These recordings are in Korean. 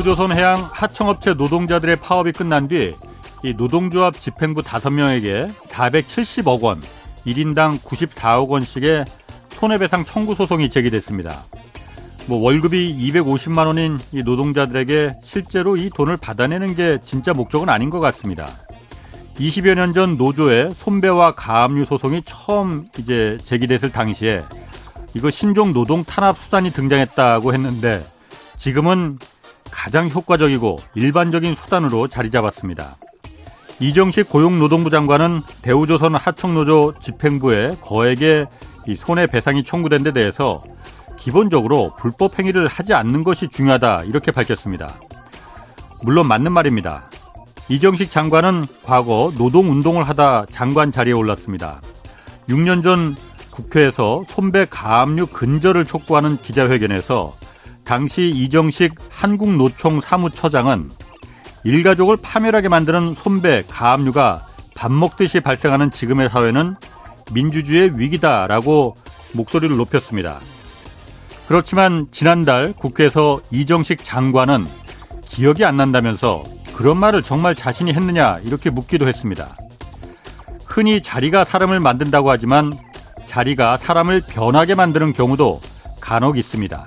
대우조선 해양 하청업체 노동자들의 파업이 끝난 뒤 이 노동조합 집행부 5명에게 470억 원, 1인당 94억 원씩의 손해배상 청구 소송이 제기됐습니다. 뭐 월급이 250만 원인 이 노동자들에게 실제로 이 돈을 받아내는 게 진짜 목적은 아닌 것 같습니다. 20여 년 전 노조의 손배와 가압류 소송이 처음 이제 제기됐을 당시에 이거 신종 노동 탄압 수단이 등장했다고 했는데 지금은 가장 효과적이고 일반적인 수단으로 자리 잡았습니다. 이정식 고용노동부 장관은 대우조선 하청노조 집행부에 거액의 손해배상이 청구된 데 대해서 기본적으로 불법 행위를 하지 않는 것이 중요하다 이렇게 밝혔습니다. 물론 맞는 말입니다. 이정식 장관은 과거 노동운동을 하다 장관 자리에 올랐습니다. 6년 전 국회에서 손배 가압류 근절을 촉구하는 기자회견에서 당시 이정식 한국노총 사무처장은 일가족을 파멸하게 만드는 손배, 가압류가 밥 먹듯이 발생하는 지금의 사회는 민주주의의 위기다라고 목소리를 높였습니다. 그렇지만 지난달 국회에서 이정식 장관은 기억이 안 난다면서 그런 말을 정말 자신이 했느냐 이렇게 묻기도 했습니다. 흔히 자리가 사람을 만든다고 하지만 자리가 사람을 변하게 만드는 경우도 간혹 있습니다.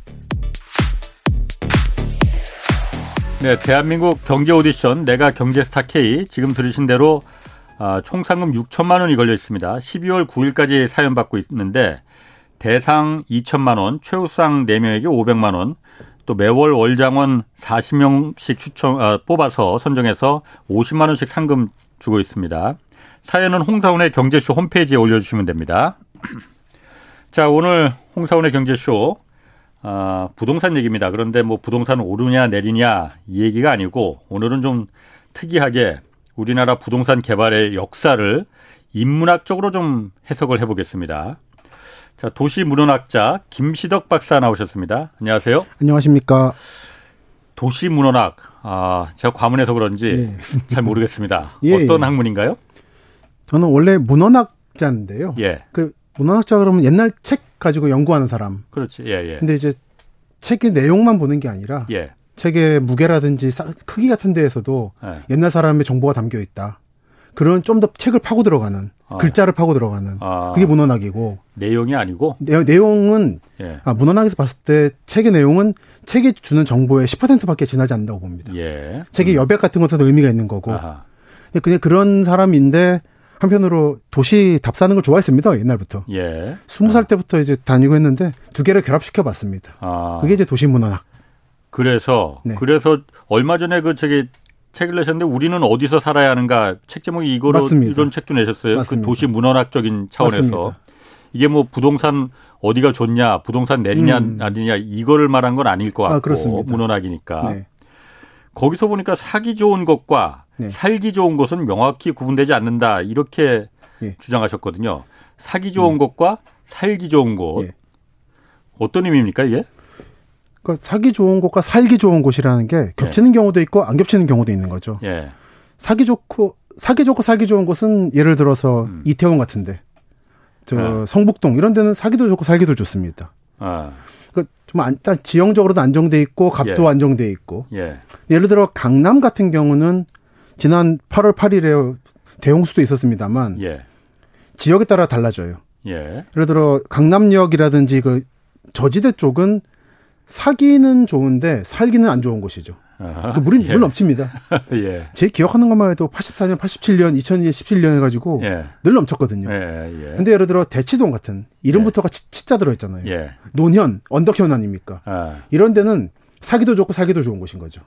네, 대한민국 경제 오디션 내가 경제스타 K 지금 들으신 대로 아, 총 상금 6천만 원이 걸려 있습니다. 12월 9일까지 사연 받고 있는데 대상 2천만 원, 최우상 4명에게 500만 원, 또 매월 월장원 40명씩 추천 아, 뽑아서 선정해서 50만 원씩 상금 주고 있습니다. 사연은 홍사원의 경제쇼 홈페이지에 올려주시면 됩니다. 자, 오늘 홍사원의 경제쇼 아, 부동산 얘기입니다. 그런데 뭐 부동산 오르냐 내리냐 이 얘기가 아니고 오늘은 좀 특이하게 우리나라 부동산 개발의 역사를 인문학적으로 좀 해석을 해보겠습니다. 자, 도시문헌학자 김시덕 박사 나오셨습니다. 안녕하세요. 안녕하십니까. 도시문헌학. 아, 제가 과문해서 그런지 예. 잘 모르겠습니다. 예, 어떤 예. 학문인가요? 저는 원래 문헌학자인데요. 예. 그 문헌학자 그러면 옛날 책 가지고 연구하는 사람. 그렇지. 예, 예. 근데 이제 책의 내용만 보는 게 아니라 예. 책의 무게라든지 크기 같은 데에서도 예. 옛날 사람의 정보가 담겨 있다. 그런 좀 더 책을 파고 들어가는 아. 글자를 파고 들어가는 아. 그게 문헌학이고 내용이 아니고 내, 내용은 예. 아, 문헌학에서 봤을 때 책의 내용은 책이 주는 정보의 10%밖에 지나지 않는다고 봅니다. 예. 책의 음. 여백 같은 것도 의미가 있는 거고. 아하. 그냥 그런 사람인데 한편으로 도시 답사하는 걸 좋아했습니다. 옛날부터. 예. 스무 살 때부터 이제 다니고 했는데 두 개를 결합시켜 봤습니다. 아. 그게 이제 도시 문화학. 그래서 네. 그래서 얼마 전에 그 저기 책을 내셨는데 우리는 어디서 살아야 하는가 책 제목이 이거로 맞습니다. 이런 책도 내셨어요. 그 맞습니다. 그 도시 문화학적인 차원에서 맞습니다. 이게 뭐 부동산 어디가 좋냐, 부동산 내리냐 음. 아니냐 이거를 말한 건 아닐 것 같고 아, 문헌학이니까. 네. 거기서 보니까 사기 좋은 것과 네. 살기 좋은 것은 명확히 구분되지 않는다 이렇게 예. 주장하셨거든요. 사기 좋은 음. 것과 살기 좋은 곳 예. 어떤 의미입니까 이게? 그러니까 사기 좋은 곳과 살기 좋은 곳이라는 게 겹치는 예. 경우도 있고 안 겹치는 경우도 있는 거죠. 예. 사기 좋고 사기 좋고 살기 좋은 곳은 예를 들어서 음. 이태원 같은데 저 예. 성북동 이런 데는 사기도 좋고 살기도 좋습니다. 아. 그좀 안, 지형적으로도 안정돼 있고 값도 예. 안정돼 있고 예. 예를 들어 강남 같은 경우는 지난 8월 8일에 대홍수도 있었습니다만 예. 지역에 따라 달라져요. 예. 예를 들어 강남역이라든지 그 저지대 쪽은 사기는 좋은데 살기는 안 좋은 곳이죠. 그 물이 예. 물 넘칩니다. 예. 제 기억하는 것만 해도 84년, 87년, 2002년, 17년 해가지고 예. 늘 넘쳤거든요. 예, 예. 근데 예를 들어 대치동 같은 이름부터가 치, 치자 들어있잖아요. 예. 논현, 언덕현 아닙니까? 아. 이런 데는 사기도 좋고 살기도 좋은 곳인 거죠.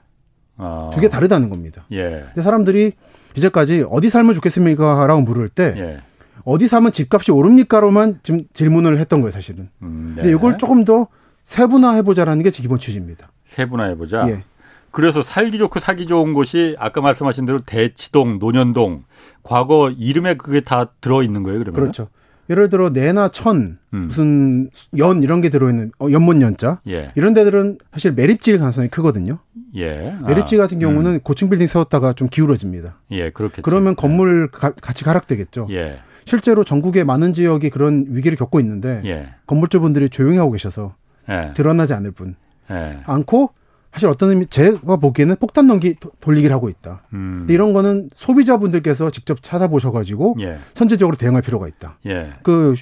아. 두개 다르다는 겁니다. 예. 근데 사람들이 이제까지 어디 살면 좋겠습니까? 라고 물을 때 예. 어디 사면 집값이 오릅니까로만 지금 질문을 했던 거예요, 사실은. 음, 네. 근데 이걸 조금 더 세분화해 보자라는 게 기본 취지입니다. 세분화해 보자? 예. 그래서 살기 좋고 사기 좋은 곳이 아까 말씀하신 대로 대치동, 논현동, 과거 이름에 그게 다 들어 있는 거예요, 그러면? 그렇죠. 예를 들어 내나 천 음. 무슨 연 이런 게 들어있는 어, 연못 연자 예. 이런 데들은 사실 매립지일 가능성이 크거든요. 예. 매립지 아. 같은 경우는 음. 고층 빌딩 세웠다가 좀 기울어집니다. 예, 그렇겠죠. 그러면 건물 가, 같이 가락되겠죠. 예. 실제로 전국의 많은 지역이 그런 위기를 겪고 있는데 예. 건물주분들이 조용히 하고 계셔서 예. 드러나지 않을 뿐 예. 않고 사실 어떤 의미 제가 보기에는 폭탄 넘기 돌리기를 하고 있다. 음. 이런 거는 소비자분들께서 직접 찾아보셔가지고 예. 선제적으로 대응할 필요가 있다. 예. 그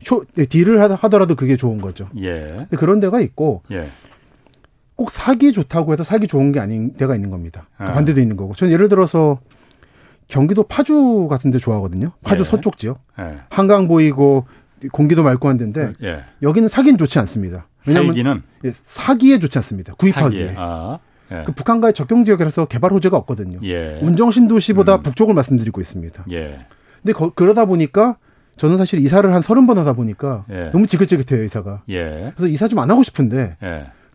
쇼, 딜을 하더라도 그게 좋은 거죠. 예. 그런 데가 있고 예. 꼭 사기 좋다고 해서 사기 좋은 게 아닌 데가 있는 겁니다. 그 반대도 있는 거고. 저는 예를 들어서 경기도 파주 같은 데 좋아하거든요. 파주 예. 서쪽 지역. 예. 한강 보이고 공기도 맑고 한 데인데 예. 여기는 사기는 좋지 않습니다. 왜냐하면 예, 사기에 좋지 않습니다. 구입하기에. 아, 예. 그 북한과의 접경 지역이라서 개발 호재가 없거든요. 예. 운정 신도시보다 음. 북쪽을 말씀드리고 있습니다. 예. 근데 거, 그러다 보니까 저는 사실 이사를 한 서른 번 하다 보니까 예. 너무 지긋지긋해요 이사가. 예. 그래서 이사 좀 안 하고 싶은데.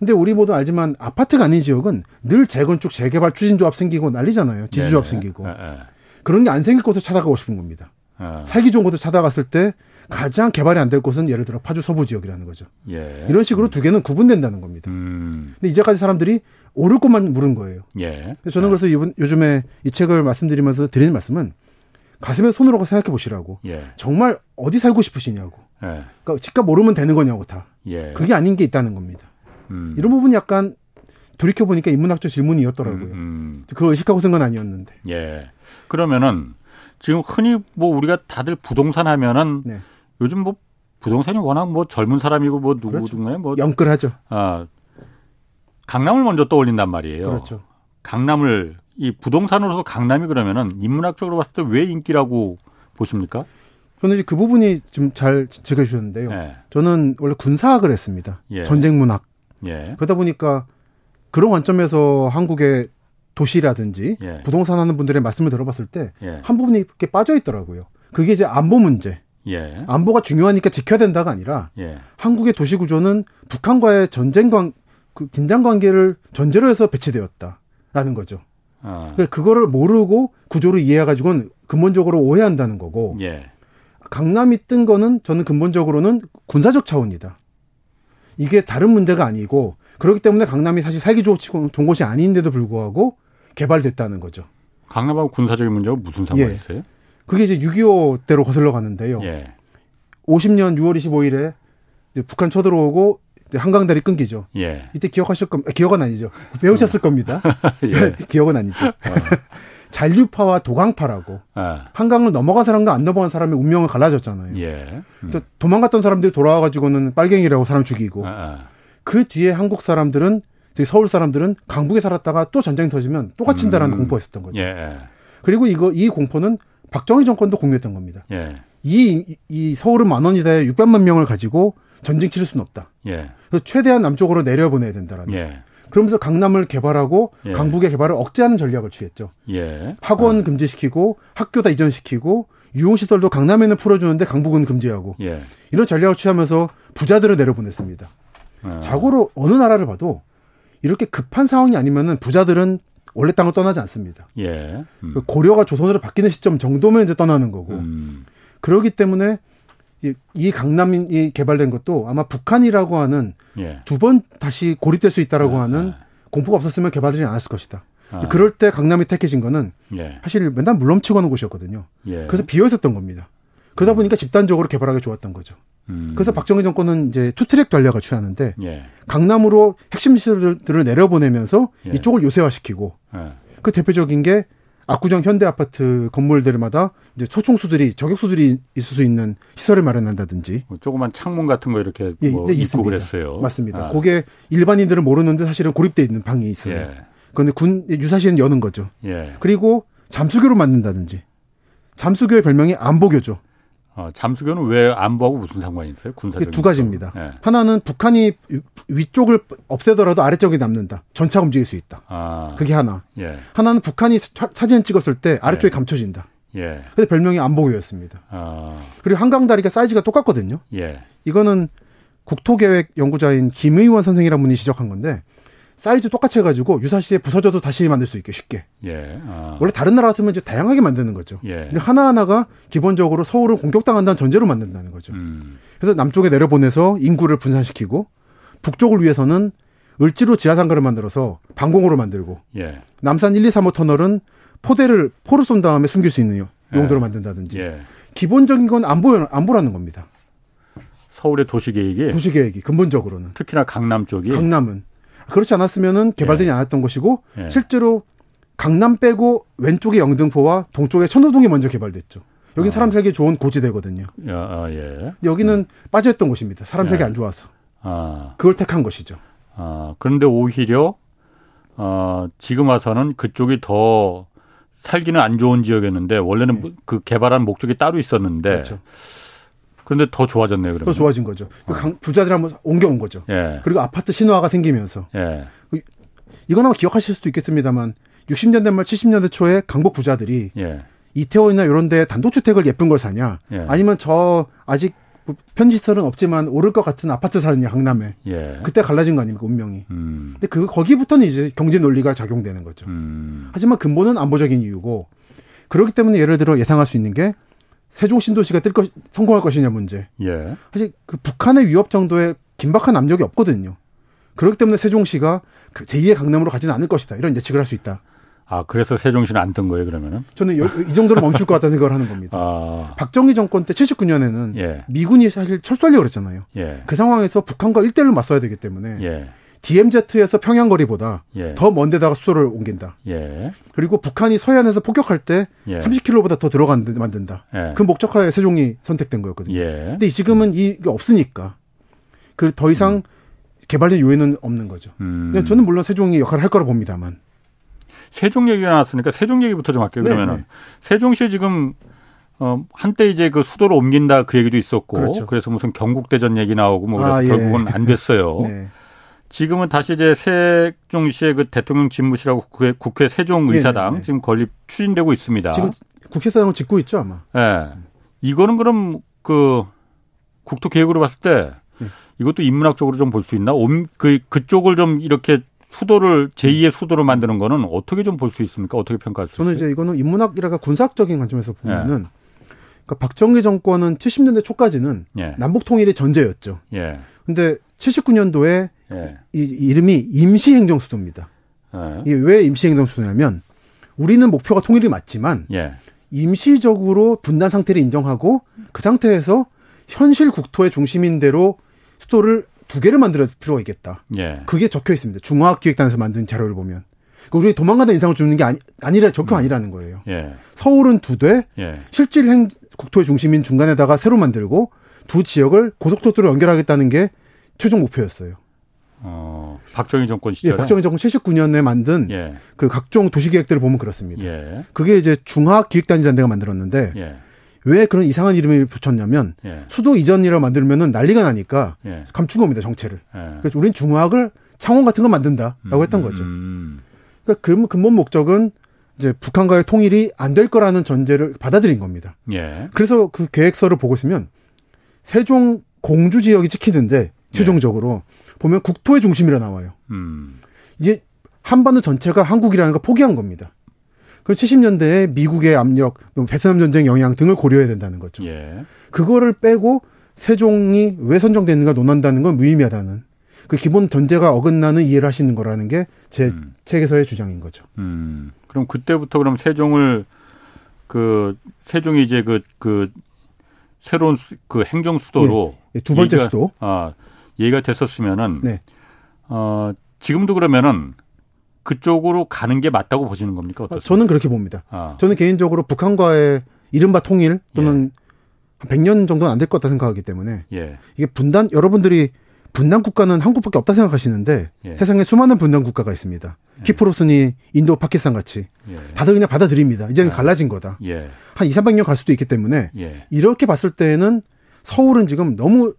예. 근데 우리 모두 알지만 아파트가 아닌 지역은 늘 재건축 재개발 추진조합 생기고 난리잖아요. 지주조합 생기고. 그런 게 안 생길 곳을 찾아가고 싶은 겁니다. 아. 살기 좋은 곳을 찾아갔을 때 가장 개발이 안 될 곳은 예를 들어 파주 서부 지역이라는 거죠. 예. 이런 식으로 두 개는 구분된다는 겁니다. 음. 근데 이제까지 사람들이 오를 것만 물은 거예요. 예. 저는 그래서 이번 요즘에 이 책을 말씀드리면서 드리는 말씀은 가슴에 손으로 생각해 보시라고. 예. 정말 어디 살고 싶으시냐고. 예. 그러니까 집값 오르면 되는 거냐고 다. 예. 그게 아닌 게 있다는 겁니다. 음. 이런 부분이 약간 돌이켜 보니까 인문학적 질문이었더라고요. 음, 음. 그걸 의식하고 쓴 건 아니었는데. 예. 그러면은 지금 흔히 뭐 우리가 다들 부동산 하면은 네. 요즘 뭐 부동산이 워낙 뭐 젊은 사람이고 뭐 누구든간에 그렇죠. 뭐 영끌하죠. 아 강남을 먼저 떠올린단 말이에요. 그렇죠. 강남을 이 부동산으로서 강남이 그러면은 인문학적으로 봤을 때 왜 인기라고 보십니까? 저는 이제 그 부분이 좀 잘 지적해 주셨는데요. 예. 저는 원래 군사학을 했습니다. 예. 전쟁 문학. 예. 그러다 보니까 그런 관점에서 한국의 도시라든지 예. 부동산 하는 분들의 말씀을 들어봤을 때한 예. 부분이 이렇게 빠져 있더라고요. 그게 이제 안보 문제. 예. 안보가 중요하니까 지켜야 된다가 아니라 예. 한국의 도시 구조는 북한과의 전쟁 관, 그 긴장 관계를 전제로 해서 배치되었다라는 거죠. 아. 그러니까 그거를 모르고 구조를 이해해가지고는 근본적으로 오해한다는 거고. 예. 강남이 뜬 거는 저는 근본적으로는 군사적 차원이다. 이게 다른 문제가 아니고 그렇기 때문에 강남이 사실 살기 좋은 곳이 아닌데도 불구하고 개발됐다는 거죠. 강남하고 군사적인 문제가 무슨 상관이 예. 있어요? 그게 이제 6.25 때로 거슬러 가는데요. 예. 50년 6월 25일에 북한 쳐들어오고 한강다리 끊기죠. 예. 이때 기억하실 겁니다. 아, 기억은 아니죠. 배우셨을 어. 겁니다. 예. 기억은 아니죠. 어. 잔류파와 도강파라고 아. 한강을 넘어간 사람과 안 넘어간 사람의 운명을 갈라졌잖아요. 예. 음. 도망갔던 사람들이 돌아와 가지고는 빨갱이라고 사람 죽이고 아, 아. 그 뒤에 한국 사람들은 서울 사람들은 강북에 살았다가 또 전쟁 터지면 또 갇힌다라는 음. 공포였었던 거죠. 예. 그리고 이거 이 공포는 박정희 정권도 공유했던 겁니다. 예. 이, 이 서울은 만 원이다에 600만 명을 가지고 전쟁 치를 수는 없다. 예. 그래서 최대한 남쪽으로 내려보내야 된다라는. 예. 그러면서 강남을 개발하고 예. 강북의 개발을 억제하는 전략을 취했죠. 예. 학원 어. 금지시키고 학교 다 이전시키고 유흥시설도 강남에는 풀어주는데 강북은 금지하고 예. 이런 전략을 취하면서 부자들을 내려보냈습니다. 어. 자고로 어느 나라를 봐도 이렇게 급한 상황이 아니면은 부자들은 원래 땅을 떠나지 않습니다. 예. 음. 그 고려가 조선으로 바뀌는 시점 정도면 이제 떠나는 거고. 음. 그러기 때문에 이, 이 강남이 개발된 것도 아마 북한이라고 하는 예. 두번 다시 고립될 수 있다라고 아, 하는 아. 공포가 없었으면 개발되지 않았을 것이다. 아. 그럴 때 강남이 택해진 거는 예. 사실 맨날 물넘치고 하는 곳이었거든요. 예. 그래서 비어 있었던 겁니다. 그러다 음. 보니까 집단적으로 개발하기 좋았던 거죠. 음. 그래서 박정희 정권은 이제 투트랙 전략을 취하는데 예. 강남으로 핵심 시설들을 내려보내면서 예. 이쪽을 요새화시키고 예. 그 대표적인 게 압구정 현대 아파트 건물들마다 이제 소총수들이 저격수들이 있을 수 있는 시설을 마련한다든지 뭐 조그만 창문 같은 거 이렇게 예, 뭐 네, 있고 그랬어요. 맞습니다. 아. 그게 일반인들은 모르는데 사실은 고립돼 있는 방이 있어요. 예. 그런데 군 유사시는 여는 거죠. 예. 그리고 잠수교로 만든다든지 잠수교의 별명이 안보교죠. 어, 잠수교는 왜 안보하고 무슨 상관이 있어요? 군사적 두 가지입니다. 예. 하나는 북한이 위쪽을 없애더라도 아래쪽이 남는다. 전차가 움직일 수 있다. 아. 그게 하나. 예. 하나는 북한이 사진을 찍었을 때 아래쪽이 예. 감춰진다. 예. 그래서 별명이 안보교였습니다. 아. 그리고 한강 다리가 사이즈가 똑같거든요. 예. 이거는 국토계획 연구자인 김의원 선생이라는 분이 지적한 건데 사이즈 똑같이 해가지고 유사시에 부서져도 다시 만들 수 있게 쉽게. 예. 아. 원래 다른 나라 같으면 이제 다양하게 만드는 거죠. 예. 근데 하나하나가 기본적으로 서울을 공격당한다는 전제로 만든다는 거죠. 음. 그래서 남쪽에 내려보내서 인구를 분산시키고 북쪽을 위해서는 을지로 지하상가를 만들어서 방공으로 만들고 예. 남산 1, 2, 3호 터널은 포대를 포를 쏜 다음에 숨길 수 있는 용도로 예. 만든다든지 예. 기본적인 건 안보 안보라는 겁니다. 서울의 도시 계획이 도시 계획이 근본적으로는 특히나 강남 쪽이 강남은 그렇지 않았으면은 개발되지 예. 않았던 것이고 예. 실제로 강남 빼고 왼쪽의 영등포와 동쪽의 천호동이 먼저 개발됐죠. 여긴 아. 사람 살기 좋은 고지대거든요. 야, 아, 예. 여기는 음. 빠져있던 곳입니다. 사람 살기 예. 안 좋아서. 아. 그걸 택한 것이죠. 아, 그런데 오히려 어, 지금 와서는 그쪽이 더 살기는 안 좋은 지역이었는데 원래는 네. 그 개발한 목적이 따로 있었는데 그렇죠. 그런데 더 좋아졌네요. 그러면. 더 좋아진 거죠. 어. 부자들 한번 옮겨온 거죠. 예. 그리고 아파트 신화가 생기면서. 예. 그 이건 아마 기억하실 수도 있겠습니다만 60년대 말 70년대 초에 강북 부자들이 예. 이태원이나 이런 데 단독주택을 예쁜 걸 사냐 예. 아니면 저 아직 편지설은 없지만 오를 것 같은 아파트 사느냐 강남에 예. 그때 갈라진 거 아닙니까 운명이 음. 근데 그 거기부터는 이제 경제 논리가 작용되는 거죠 음. 하지만 근본은 안보적인 이유고 그렇기 때문에 예를 들어 예상할 수 있는 게 세종 신도시가 뜰 것, 성공할 것이냐 문제. 예. 사실 그 북한의 위협 정도의 긴박한 압력이 없거든요. 그렇기 때문에 세종시가 그 제2의 강남으로 가지는 않을 것이다. 이런 예측을 할 수 있다. 아, 그래서 세종시는 안 뜬 거예요, 그러면은? 저는 여, 이 정도로 멈출 것 같다는 생각을 하는 겁니다. 아. 박정희 정권 때 79년에는 예. 미군이 사실 철수하려고 그랬잖아요. 예. 그 상황에서 북한과 1대1로 맞서야 되기 때문에 예. DMZ에서 평양 거리보다 예. 더 먼 데다가 수소를 옮긴다. 예. 그리고 북한이 서해안에서 폭격할 때 예. 30km보다 더 들어간 데 만든다. 예. 그 목적하에 세종이 선택된 거였거든요. 예. 근데 지금은 이게 없으니까 그 더 이상 음. 개발된 요인은 없는 거죠. 음. 저는 물론 세종이 역할을 할 거라 봅니다만. 세종 얘기가 나왔으니까 세종 얘기부터 좀 할게요. 그러면은 네, 네. 세종시 지금 어, 한때 이제 그 수도를 옮긴다 그 얘기도 있었고 그렇죠. 그래서 무슨 경국대전 얘기 나오고 뭐 그래서 아, 예. 결국은 안 됐어요. 네. 지금은 다시 이제 세종시의 그 대통령 집무실하고 국회, 국회 세종의사당 네네. 네. 지금 건립 추진되고 있습니다. 지금 국회사당을 짓고 있죠 아마. 예. 네. 이거는 그럼 그 국토 계획으로 봤을 때 네. 이것도 인문학적으로 좀 볼 수 있나? 그 그쪽을 좀 이렇게 수도를 제2의 수도로 만드는 거는 어떻게 좀 볼 수 있습니까? 어떻게 평가할 수 저는 있어요? 이제 이거는 인문학이라가 군사학적인 관점에서 보면은 예. 그러니까 박정희 정권은 70년대 초까지는 예. 남북 통일의 전제였죠. 예. 근데 79년도에 예. 이 이름이 임시행정수도입니다. 예. 이게 왜 임시행정수도냐면 우리는 목표가 통일이 맞지만 예. 임시적으로 분단 상태를 인정하고 그 상태에서 현실 국토의 중심인 대로 수도를 두 개를 만들 필요가 있겠다. 예. 그게 적혀 있습니다. 중화기획단에서 만든 자료를 보면. 그러니까 우리 도망가다 인상을 주는 게 아니, 아니라 적혀 음. 아니라는 거예요. 예. 서울은 두 대, 예. 실질 행 국토의 중심인 중간에다가 새로 만들고 두 지역을 고속도로로 연결하겠다는 게 최종 목표였어요. 어, 박정희 정권 시절에 예, 박정희 정권 79년에 만든 예. 그 각종 도시 계획들을 보면 그렇습니다. 예. 그게 이제 중화기획단이라는 데가 만들었는데 예. 왜 그런 이상한 이름을 붙였냐면 예. 수도 이전이라 만들면은 난리가 나니까 예. 감춘 겁니다 정체를. 그래서 우린 중화학을 창원 같은 걸 만든다라고 음, 했던 거죠. 음. 그러니까 그 근본 목적은 이제 북한과의 통일이 안 될 거라는 전제를 받아들인 겁니다. 그래서 그 계획서를 보고 있으면 세종 공주 지역이 찍히는데 최종적으로 보면 국토의 중심이라 나와요. 음. 이제 한반도 전체가 한국이라는 걸 포기한 겁니다. 그 70년대에 미국의 압력, 뭐 베트남 전쟁 영향 등을 고려해야 된다는 거죠. 예. 그거를 빼고 세종이 왜 선정됐는가 논한다는 건 무의미하다는 그 기본 전제가 어긋나는 이해를 하시는 거라는 게제 음. 책에서의 주장인 거죠. 음. 그럼 그때부터 그럼 세종을 그 세종이 이제 그, 그 새로운 수, 그 행정 수도로 예. 예. 두 번째 얘기가, 수도 아 얘기가 됐었으면은 네. 어 지금도 그러면은 그쪽으로 가는 게 맞다고 보시는 겁니까? 어떻습니까? 저는 그렇게 봅니다. 아. 저는 개인적으로 북한과의 이른바 통일 또는 예. 한 100년 정도는 안 될 것 같다 생각하기 때문에 예. 이게 분단 여러분들이 분단 국가는 한국밖에 없다 생각하시는데 예. 세상에 수많은 분단 국가가 있습니다. 예. 키프로스니 인도, 파키스탄 같이 예. 다들 그냥 받아들입니다. 이제 는 아. 갈라진 거다. 예. 한 2, 300년 갈 수도 있기 때문에 예. 이렇게 봤을 때는 서울은 지금 너무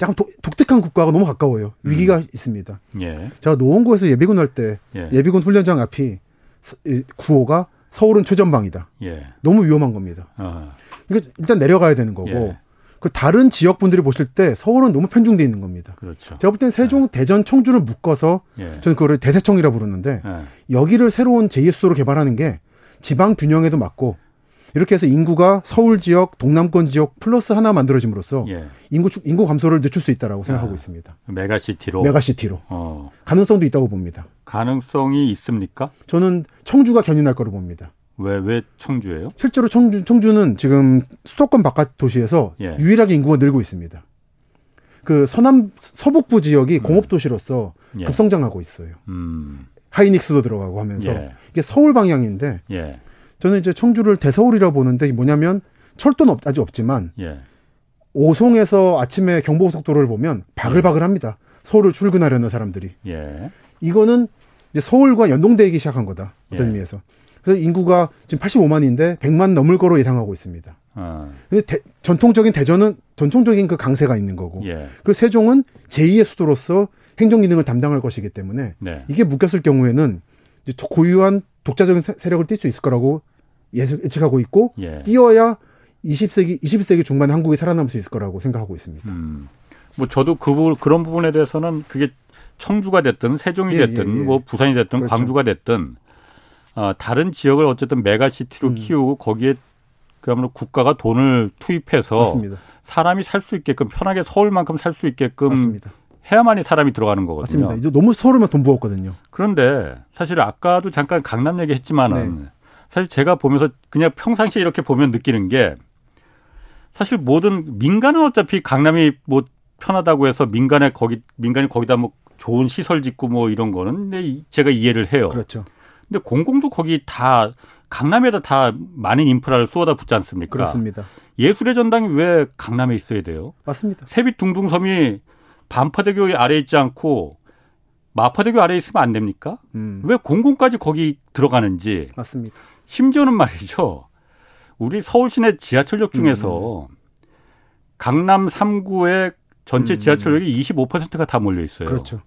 약간 도, 독특한 국가가 너무 가까워요. 위기가 음. 있습니다. 예. 제가 노원구에서 예비군 할 때 예. 비군 훈련장 앞이 구호가 서울은 최전방이다. 예. 너무 위험한 겁니다. 어. 그러니까 일단 내려가야 되는 거고 예. 그 다른 지역 분들이 보실 때 서울은 너무 편중돼 있는 겁니다. 그렇죠. 제가 볼 때는 세종, 예. 대전, 청주를 묶어서 예. 저는 그거를 대세청이라 부르는데 예. 여기를 새로운 제2의 수도로 개발하는 게 지방 균형에도 맞고 이렇게 해서 인구가 서울 지역, 동남권 지역 플러스 하나 만들어짐으로써 예. 인구 인구 감소를 늦출 수 있다라고 생각하고 아, 있습니다. 메가시티로. 메가시티로. 어. 가능성도 있다고 봅니다. 가능성이 있습니까? 저는 청주가 견인할 거로 봅니다. 왜, 왜 청주예요? 실제로 청주, 청주는 지금 수도권 바깥 도시에서 예. 유일하게 인구가 늘고 있습니다. 그 서남, 서북부 지역이 음. 공업도시로서 예. 급성장하고 있어요. 음. 하이닉스도 들어가고 하면서 예. 이게 서울 방향인데 예. 저는 이제 청주를 대서울이라고 보는데 뭐냐면 철도는 없, 아직 없지만 예. 오송에서 아침에 경부고속도로를 보면 바글바글합니다. 서울을 출근하려는 사람들이. 예. 이거는 이제 서울과 연동되기 시작한 거다. 어떤 예. 의미에서. 그래서 인구가 지금 85만인데 100만 넘을 거로 예상하고 있습니다. 아. 대, 전통적인 대전은 전통적인 그 강세가 있는 거고. 예. 그리고 세종은 제2의 수도로서 행정 기능을 담당할 것이기 때문에 네. 이게 묶였을 경우에는 이제 고유한 독자적인 세력을 띌 수 있을 거라고 예측하고 있고 예. 띄어야 20세기 21세기 중반에 한국이 살아남을 수 있을 거라고 생각하고 있습니다. 음. 뭐 저도 그 부분 그런 부분에 대해서는 그게 청주가 됐든 세종이 예, 됐든 예, 예. 뭐 부산이 됐든 그렇죠. 광주가 됐든 어, 다른 지역을 어쨌든 메가시티로 음. 키우고 거기에 그야말로 국가가 돈을 투입해서 맞습니다. 사람이 살 수 있게끔 편하게 서울만큼 살 수 있게끔 맞습니다. 해야만이 사람이 들어가는 거거든요. 맞습니다. 이제 너무 서울만 돈 부었거든요. 그런데 사실 아까도 잠깐 강남 얘기했지만은 네. 사실 제가 보면서 그냥 평상시에 이렇게 보면 느끼는 게 사실 모든 민간은 어차피 강남이 뭐 편하다고 해서 민간에 거기 민간이 거기다 뭐 좋은 시설 짓고 뭐 이런 거는 제가 이해를 해요. 그렇죠. 근데 공공도 거기 다 강남에다 다 많은 인프라를 쏟아 붓지 않습니까? 그렇습니다. 예술의 전당이 왜 강남에 있어야 돼요? 맞습니다. 세빛둥둥섬이 반파대교 아래에 있지 않고 마파대교 아래에 있으면 안 됩니까? 음. 왜 공공까지 거기 들어가는지. 맞습니다. 심지어는 말이죠. 우리 서울 시내 지하철역 중에서 음. 강남 3구의 전체 음. 지하철역이 25%가 다 몰려 있어요. 그렇죠.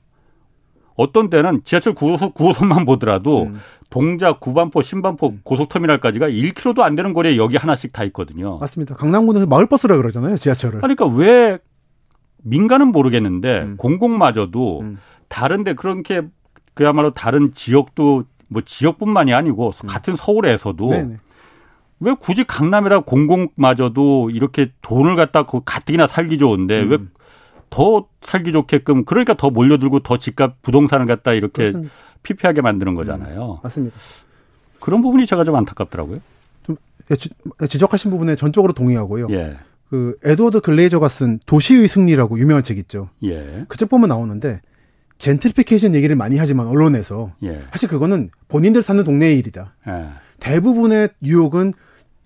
어떤 때는 지하철 9호선, 9호선만 보더라도 음. 동작, 구반포, 신반포 음. 고속터미널까지가 1km도 안 되는 거리에 여기 하나씩 다 있거든요. 맞습니다. 강남구는 마을버스라 그러잖아요, 지하철을. 그러니까 왜 민간은 모르겠는데 음. 공공마저도 음. 다른데 그렇게 그야말로 다른 지역도 뭐 지역뿐만이 아니고 음. 같은 서울에서도 네네. 왜 굳이 강남에다 공공마저도 이렇게 돈을 갖다 그 가뜩이나 살기 좋은데 음. 왜더 살기 좋게끔 그러니까 더 몰려들고 더 집값 부동산을 갖다 이렇게 그렇습니다. 피폐하게 만드는 거잖아요. 음. 맞습니다. 그런 부분이 제가 좀 안타깝더라고요. 좀 지적하신 부분에 전적으로 동의하고요. 예. 그 에드워드 글레이저가 쓴 도시의 승리라고 유명한 책 있죠. 예. 그 책 보면 나오는데 젠트리피케이션 얘기를 많이 하지만 언론에서 예. 사실 그거는 본인들 사는 동네의 일이다. 예. 대부분의 뉴욕은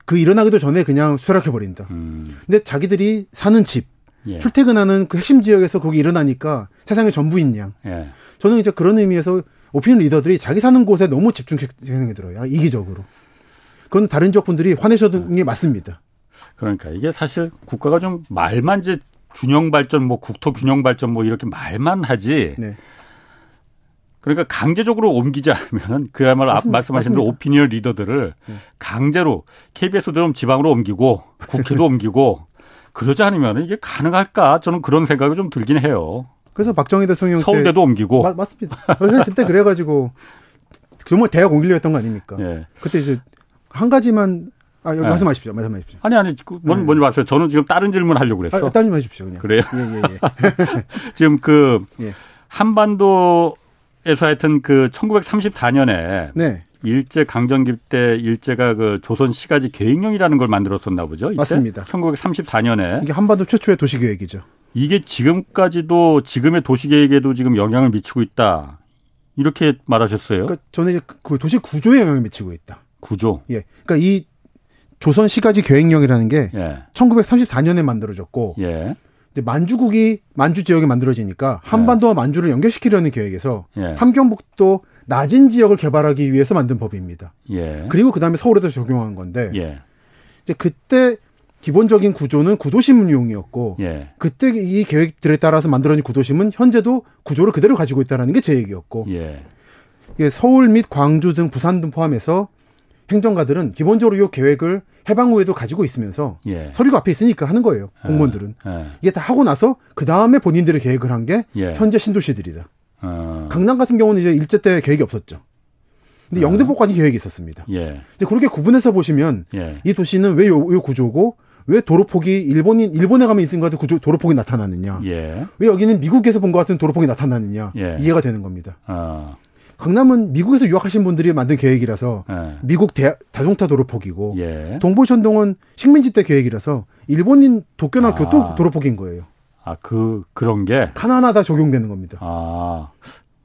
그 일어나기도 전에 그냥 쇠락해 버린다. 음. 근데 자기들이 사는 집, 예. 출퇴근하는 그 핵심 지역에서 거기 일어나니까 세상의 전부인 양. 예. 저는 이제 그런 의미에서 오피니언 리더들이 자기 사는 곳에 너무 집중해서 생각이 들어요. 이기적으로. 그건 다른 지역 분들이 화내셔도 게 맞습니다. 그러니까 이게 사실 국가가 좀 말만 이제 균형 발전 뭐 국토 균형 발전 뭐 이렇게 말만 하지. 네. 그러니까 강제적으로 옮기지 않으면 그야말로 맞습 말씀하신 대로 오피니언 리더들을 네. 강제로 KBS도 좀 지방으로 옮기고 국회도 옮기고 그러지 않으면 이게 가능할까? 저는 그런 생각이 좀 들긴 해요. 그래서 박정희 대통령 서울대도 옮기고 마, 맞습니다. 그때 그래가지고 정말 대학 옮기려 했던 거 아닙니까? 예. 그때 이제 한 가지만 아, 네. 말씀하십시오. 말씀하십시오. 아니, 아니, 그, 뭔, 네. 뭔지 마세요. 저는 지금 다른 질문 하려고 그랬어. 아, 다른 질문 하십시오, 그냥. 그래요? 예, 예, 예. 지금 그, 예. 한반도에서 하여튼 그 1934년에. 네. 일제 강점기 때 일제가 그 조선 시가지 계획령이라는 걸 만들었었나 보죠. 이때? 맞습니다. 1934년에. 이게 한반도 최초의 도시 계획이죠. 이게 지금까지도 지금의 도시 계획에도 지금 영향을 미치고 있다. 이렇게 말하셨어요. 그러니까 저는 이제 그 도시 구조에 영향을 미치고 있다. 구조. 예. 그러니까 이 조선 시가지 계획령이라는 게 예. 1934년에 만들어졌고 예. 만주국이 만주 지역에 만들어지니까 한반도와 네. 만주를 연결시키려는 계획에서 예. 함경북도 낮은 지역을 개발하기 위해서 만든 법입니다. 예. 그리고 그다음에 서울에도 적용한 건데 예. 이제 그때 기본적인 구조는 구도심용이었고 예. 그때 이 계획들에 따라서 만들어진 구도심은 현재도 구조를 그대로 가지고 있다라는 게 제 얘기였고 예. 서울 및 광주 등 부산 등 포함해서 행정가들은 기본적으로 이 계획을 해방 후에도 가지고 있으면서 예. 서류가 앞에 있으니까 하는 거예요. 예. 공무원들은 예. 이게 다 하고 나서 그 다음에 본인들의 계획을 한게 예. 현재 신도시들이다. 어. 강남 같은 경우는 이제 일제 때 계획이 없었죠. 근데 어. 영등포까지 계획이 있었습니다. 예. 근데 그렇게 구분해서 보시면 예. 이 도시는 왜 요, 요 구조고 왜 도로폭이 일본인 일본에 가면 있은 것 같은 구조 도로폭이 나타나느냐? 예. 왜 여기는 미국에서 본 것 같은 도로폭이 나타나느냐? 예. 이해가 되는 겁니다. 어. 강남은 미국에서 유학하신 분들이 만든 계획이라서 예. 미국 대, 자동차 도로폭이고 예. 동부천동은 식민지 때 계획이라서 일본인 도쿄나 아. 교토 도로폭인 거예요. 아, 그, 그런 게? 하나하나 다 적용되는 겁니다. 아.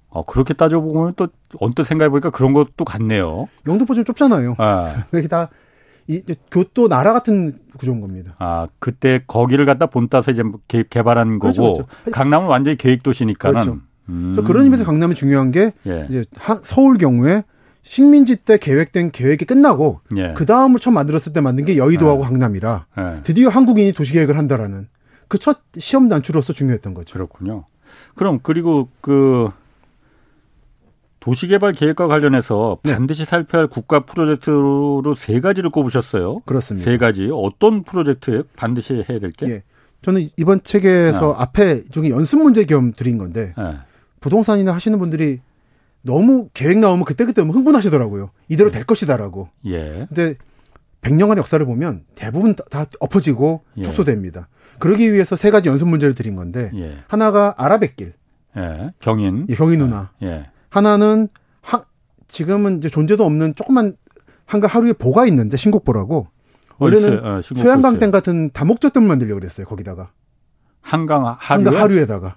어, 그렇게 따져보면 또 언뜻 생각해보니까 그런 것도 같네요. 영등포 좀 좁잖아요. 아. 이렇게 다, 이, 교토 나라 같은 구조인 겁니다. 아, 그때 거기를 갖다 본따서 이제 개, 발한 그렇죠, 거고, 그렇죠. 강남은 완전히 계획도시니까는. 그렇죠. 음. 그런 의미에서 강남이 중요한 게, 예. 이제 하, 서울 경우에 식민지 때 계획된 계획이 끝나고, 예. 그 다음을 처음 만들었을 때 만든 게 여의도하고 예. 강남이라, 예. 드디어 한국인이 도시 계획을 한다라는. 그 첫 시험 단추로서 중요했던 거죠. 그렇군요. 그럼 그리고 그 도시개발 계획과 관련해서 네. 반드시 살펴야 할 국가 프로젝트로 세 가지를 꼽으셨어요. 그렇습니다. 세 가지. 어떤 프로젝트에 반드시 해야 될 게? 예. 저는 이번 책에서 네. 앞에 중에 연습 문제 겸 드린 건데 네. 부동산이나 하시는 분들이 너무 계획 나오면 그때그때 너무 흥분하시더라고요. 이대로 될 것이다라고. 예. 근데 100년간의 역사를 보면 대부분 다 엎어지고 예. 축소됩니다. 그러기 위해서 세 가지 연습 문제를 드린 건데 예. 하나가 아라뱃길. 예. 경인. 예, 경인 누나. 예. 하나는 하, 지금은 이제 존재도 없는 조그만 한가 하루에 보가 있는데 신곡보라고. 원래는 어, 소양강 댐 같은 다목적댐을 만들려고 그랬어요. 거기다가. 한강 하루에? 한강 하루에다가.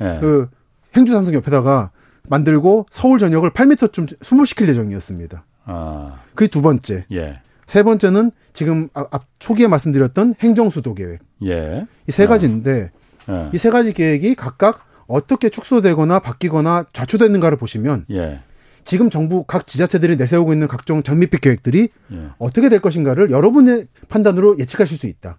예. 그 행주산성 옆에다가 만들고 서울 전역을 8m쯤 수몰시킬 예정이었습니다. 아. 그게 두 번째. 예. 세 번째는 지금 아, 앞 초기에 말씀드렸던 행정수도 계획. 예. 이세 아. 가지인데 예. 이세 가지 계획이 각각 어떻게 축소되거나 바뀌거나 좌초되는가를 보시면 예. 지금 정부 각 지자체들이 내세우고 있는 각종 장밋빛 계획들이 예. 어떻게 될 것인가를 여러분의 판단으로 예측하실 수 있다.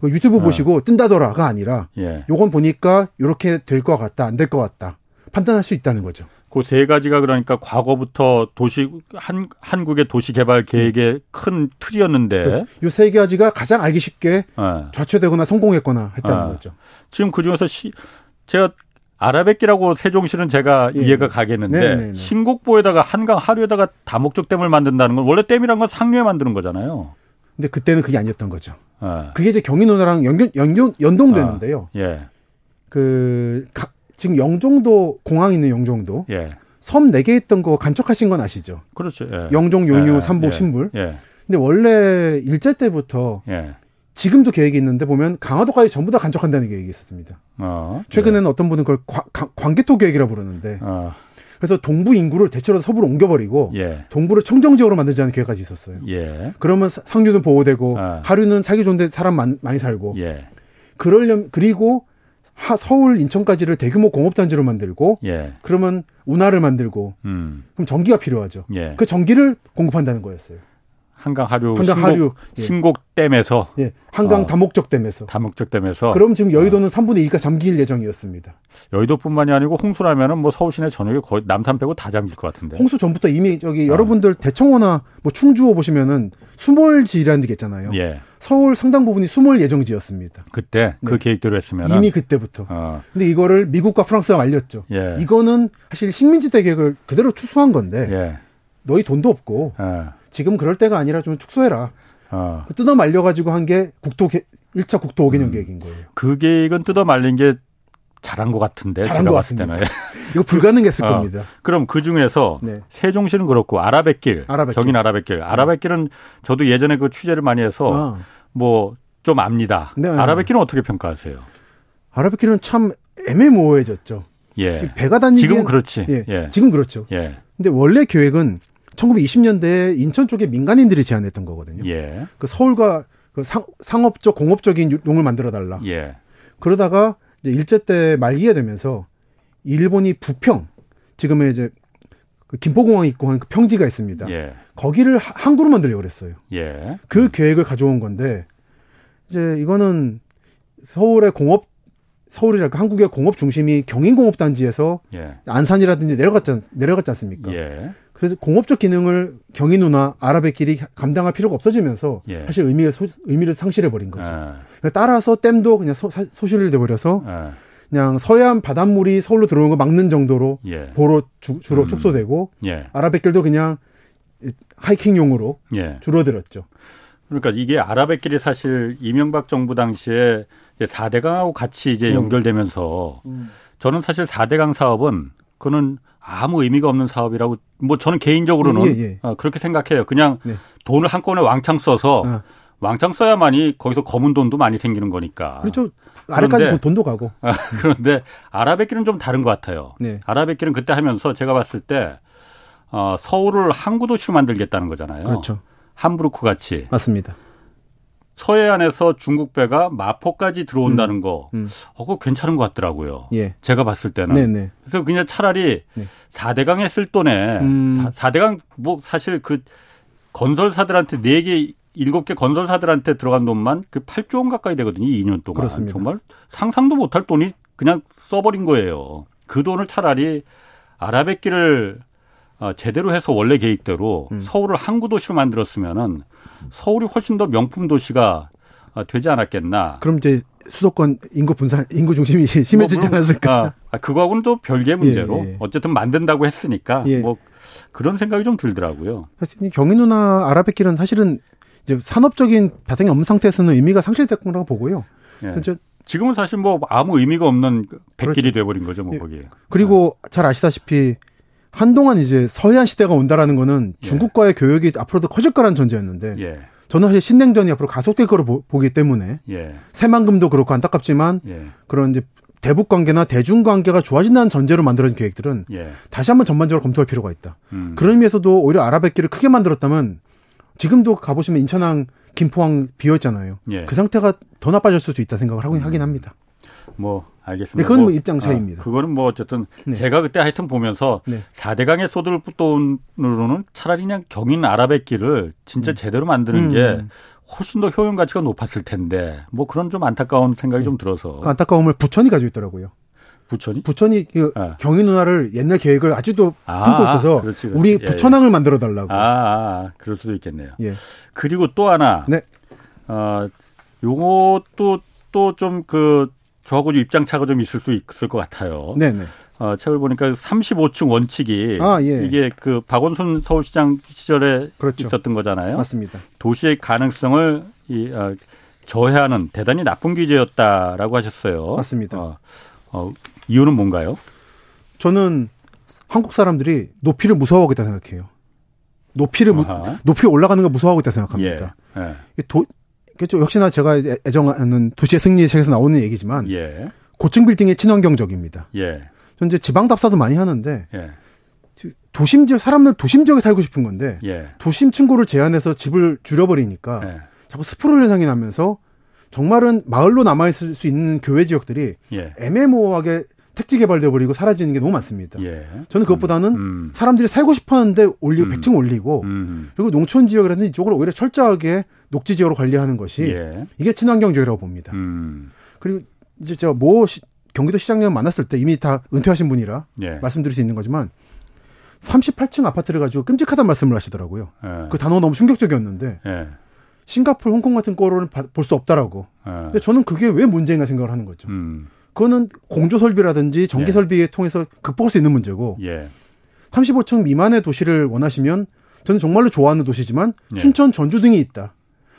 그 유튜브 어. 보시고 뜬다더라가 아니라 예. 요건 보니까 이렇게 될 것 같다 안 될 것 같다 판단할 수 있다는 거죠. 그 세 가지가 그러니까 과거부터 도시 한 한국의 도시 개발 계획의 큰 틀이었는데 요 세 가지가 가장 알기 쉽게 네. 좌초되거나 성공했거나 했다는 네. 거죠. 지금 그 중에서 시 제가 아라뱃길하고 세종시는 제가 예. 이해가 가겠는데 네네네. 네, 네. 신곡보에다가 한강 하류에다가 다목적 댐을 만든다는 건 원래 댐이란 건 상류에 만드는 거잖아요. 근데 그때는 그게 아니었던 거죠. 네. 그게 이제 경인호랑 연결, 연결 연동되는데요. 아, 예. 그 가, 지금 영종도 공항 있는 영종도 예. 섬 4개 있던 거 간척하신 건 아시죠? 그렇죠. 예. 영종, 용유, 예. 삼보, 예. 신불. 예. 근데 원래 일제 때부터 예. 지금도 계획이 있는데 보면 강화도까지 전부 다 간척한다는 계획이 있었습니다. 어, 최근에는 예. 어떤 분은 그걸 과, 관계토 계획이라 부르는데 어. 그래서 동부 인구를 대체로 서부로 옮겨버리고 예. 동부를 청정지역으로 만들자는 계획까지 있었어요. 예. 그러면 상류는 보호되고 어. 하류는 살기 좋은데 사람 많, 많이 살고 예. 그러려면 그리고 하, 서울 인천까지를 대규모 공업단지로 만들고 예. 그러면 운하를 만들고 음. 그럼 전기가 필요하죠. 예. 그 전기를 공급한다는 거였어요. 한강 하류 한강 신곡, 하류 예. 신곡댐에서 예. 한강 어. 다목적댐에서 다목적댐에서 그럼 지금 여의도는 어. 3분의 2가 잠길 예정이었습니다. 여의도뿐만이 아니고 홍수라면은 뭐 서울 시내 전역이 거의 남산 빼고 다 잠길 것 같은데. 홍수 전부터 이미 저기 어. 여러분들 대청호나 뭐 충주호 보시면은 수몰지라는 데 있잖아요. 예. 서울 상당 부분이 수몰 예정지였습니다. 그때 그 네. 계획대로 했으면 이미 그때부터. 어. 근데 이거를 미국과 프랑스가 말렸죠. 예. 이거는 사실 식민지 대 계획을 그대로 추수한 건데 예. 너희 돈도 없고 예. 지금 그럴 때가 아니라 좀 축소해라. 어. 뜯어 말려가지고 한 게 국토 1차 국토 5개년 음. 계획인 거예요. 그 계획은 뜯어 말린 게 잘한 것 같은데 잘한 것 같습니다. 이거 불가능했을 어. 겁니다. 그럼 그 중에서 네. 세종시는 그렇고 아라뱃길, 아라뱃길. 경인 아라뱃길, 아라뱃길은 저도 예전에 그 취재를 많이 해서 아. 뭐좀 압니다. 네. 아라뱃길은 어떻게 평가하세요? 아라뱃길은 참 애매모호해졌죠. 예. 배가 다니기 지금은 그렇지. 예. 예. 지금 그렇죠. 예. 근데 원래 계획은 1920년대에 인천 쪽에 민간인들이 제안했던 거거든요. 예. 그 서울과 그 상, 상업적 공업적인 용을 만들어 달라. 예. 그러다가 이제 일제 때 말기가 되면서 일본이 부평 지금의 이제 그 김포공항 있고 한 그 평지가 있습니다. 예. 거기를 항구로 만들려고 그랬어요. 예. 그 계획을 가져온 건데 이제 이거는 서울의 공업 서울이랄까 한국의 공업 중심이 경인공업 단지에서 예. 안산이라든지 내려갔지 내려갔지 않습니까? 예. 그래서 공업적 기능을 경인우나 아랍의끼리 감당할 필요가 없어지면서 예. 사실 의미를 소, 의미를 상실해 버린 거죠. 예. 따라서 댐도 그냥 소, 실돼 버려서 예. 그냥 서해안 바닷물이 서울로 들어오는 거 막는 정도로 예. 보로 주, 로 음. 축소되고 아랍의길도 그냥 하이킹용으로 줄어들었죠. 그러니까 이게 아랍의길이 사실 이명박 정부 당시에 4대강하고 같이 이제 음. 연결되면서 음. 저는 사실 4대강 사업은 그거는 아무 의미가 없는 사업이라고 뭐 저는 개인적으로는 예, 예. 어, 그렇게 생각해요. 그냥 네. 돈을 한꺼번에 왕창 써서 아. 왕창 써야만이 거기서 검은 돈도 많이 생기는 거니까. 그렇죠. 아래까지 돈도 가고. 아, 그런데 아랍의길은 좀 다른 것 같아요. 네. 아랍의길은 그때 하면서 제가 봤을 때 어, 서울을 항구 도시로 만들겠다는 거잖아요. 그렇죠. 함부르크 같이. 맞습니다. 서해안에서 중국 배가 마포까지 들어온다는 음. 거, 음. 어, 그거 괜찮은 것 같더라고요. 예. 제가 봤을 때는. 네네. 그래서 그냥 차라리 네. 4대강에 쓸 돈에, 음. 4 대강, 뭐, 사실 그 건설사들한테 4개, 7개 건설사들한테 들어간 돈만 그 8조 원 가까이 되거든요. 2년 동안. 그렇습니다. 정말 상상도 못할 돈이 그냥 써버린 거예요. 그 돈을 차라리 아라뱃길을 어, 제대로 해서 원래 계획대로 음. 서울을 항구 도시로 만들었으면은 서울이 훨씬 더 명품 도시가 어, 되지 않았겠나. 그럼 이제 수도권 인구 분산 인구 중심이 심해지지 뭐, 않았을까? 아, 그거하고는 또 별개 문제로 예, 예. 어쨌든 만든다고 했으니까 예. 뭐 그런 생각이 좀 들더라고요. 사실 경인 누나 아라뱃길은 사실은 이제 산업적인 바탕이 없는 상태에서는 의미가 상실될 거라고 보고요. 예. 지금은 사실 뭐 아무 의미가 없는 백길이 그렇죠. 돼버린 거죠, 뭐 예. 거기에. 그리고 잘 아시다시피 한동안 이제 서해안 시대가 온다라는 거는 예. 중국과의 교역이 앞으로도 커질 거라는 전제였는데 예. 저는 사실 신냉전이 앞으로 가속될 거로 보, 기 때문에 예. 새만금도 그렇고 안타깝지만 예. 그런 이제 대북 관계나 대중 관계가 좋아진다는 전제로 만들어진 계획들은 예. 다시 한번 전반적으로 검토할 필요가 있다. 음. 그런 의미에서도 오히려 아랍의길을 크게 만들었다면 지금도 가보시면 인천항, 김포항 비었잖아요. 예. 그 상태가 더 나빠질 수도 있다 생각을 하긴, 음. 하긴 합니다. 뭐 알겠습니다. 네, 그건 뭐 입장 차이입니다. 아, 그거는 뭐 어쨌든 네. 제가 그때 하여튼 보면서 네. 4대강의 쏟을 돈으로는 차라리 그냥 경인 아랍의 길을 진짜 음. 제대로 만드는 음. 게 훨씬 더 효용 가치가 높았을 텐데 뭐 그런 좀 안타까운 생각이 네. 좀 들어서 그 안타까움을 부천이 가지고 있더라고요. 부천이? 부천이 그 아. 경인 누나를 옛날 계획을 아직도 아, 품고 있어서 그렇지, 그렇지. 우리 예, 부천항을 예. 만들어 달라고. 아, 아, 그럴 수도 있겠네요. 예. 그리고 또 하나. 네. 어, 요것도 또 좀 그 저하고 입장 차가 좀 있을 수 있을 것 같아요. 네네. 어, 책을 보니까 35층 원칙이 아, 예. 이게 그 박원순 서울시장 시절에 그렇죠. 있었던 거잖아요. 맞습니다. 도시의 가능성을 이, 어, 저해하는 대단히 나쁜 규제였다라고 하셨어요. 맞습니다. 어, 어, 이유는 뭔가요? 저는 한국 사람들이 높이를 무서워하겠다 생각해요. 높이를 무, 높이 올라가는 걸 무서워하겠다 생각합니다. 예. 예. 도, 그렇죠. 역시나 제가 애정하는 도시의 승리의 책에서 나오는 얘기지만 예. 고층 빌딩의 친환경적입니다. 예. 현재 지방 답사도 많이 하는데 예. 도심 지역 사람들 도심 지역에 살고 싶은 건데 예. 도심 층고를 제한해서 집을 줄여버리니까 예. 자꾸 스프롤 현상이 나면서 정말은 마을로 남아 있을 수 있는 교외 지역들이 예. 애매모호하게 택지 개발돼 버리고 사라지는 게 너무 많습니다. 예. 저는 그것보다는 음, 음. 사람들이 살고 싶어하는데 올리고 음. 100층 올리고 음. 그리고 농촌 지역이라든지 이쪽을 오히려 철저하게 녹지 지역으로 관리하는 것이 예. 이게 친환경적이라고 봅니다. 음. 그리고 이제 제가 뭐 시, 경기도 시장님 만났을 때 이미 다 은퇴하신 분이라 예. 말씀드릴 수 있는 거지만 38층 아파트를 가지고 끔찍하다는 말씀을 하시더라고요. 예. 그 단어가 너무 충격적이었는데 예. 싱가폴, 홍콩 같은 거로는 볼 수 없다라고. 예. 근데 저는 그게 왜 문제인가 생각을 하는 거죠. 음. 그거는 공조 설비라든지 전기 예. 설비에 통해서 극복할 수 있는 문제고 예. 35층 미만의 도시를 원하시면 저는 정말로 좋아하는 도시지만 예. 춘천, 전주 등이 있다.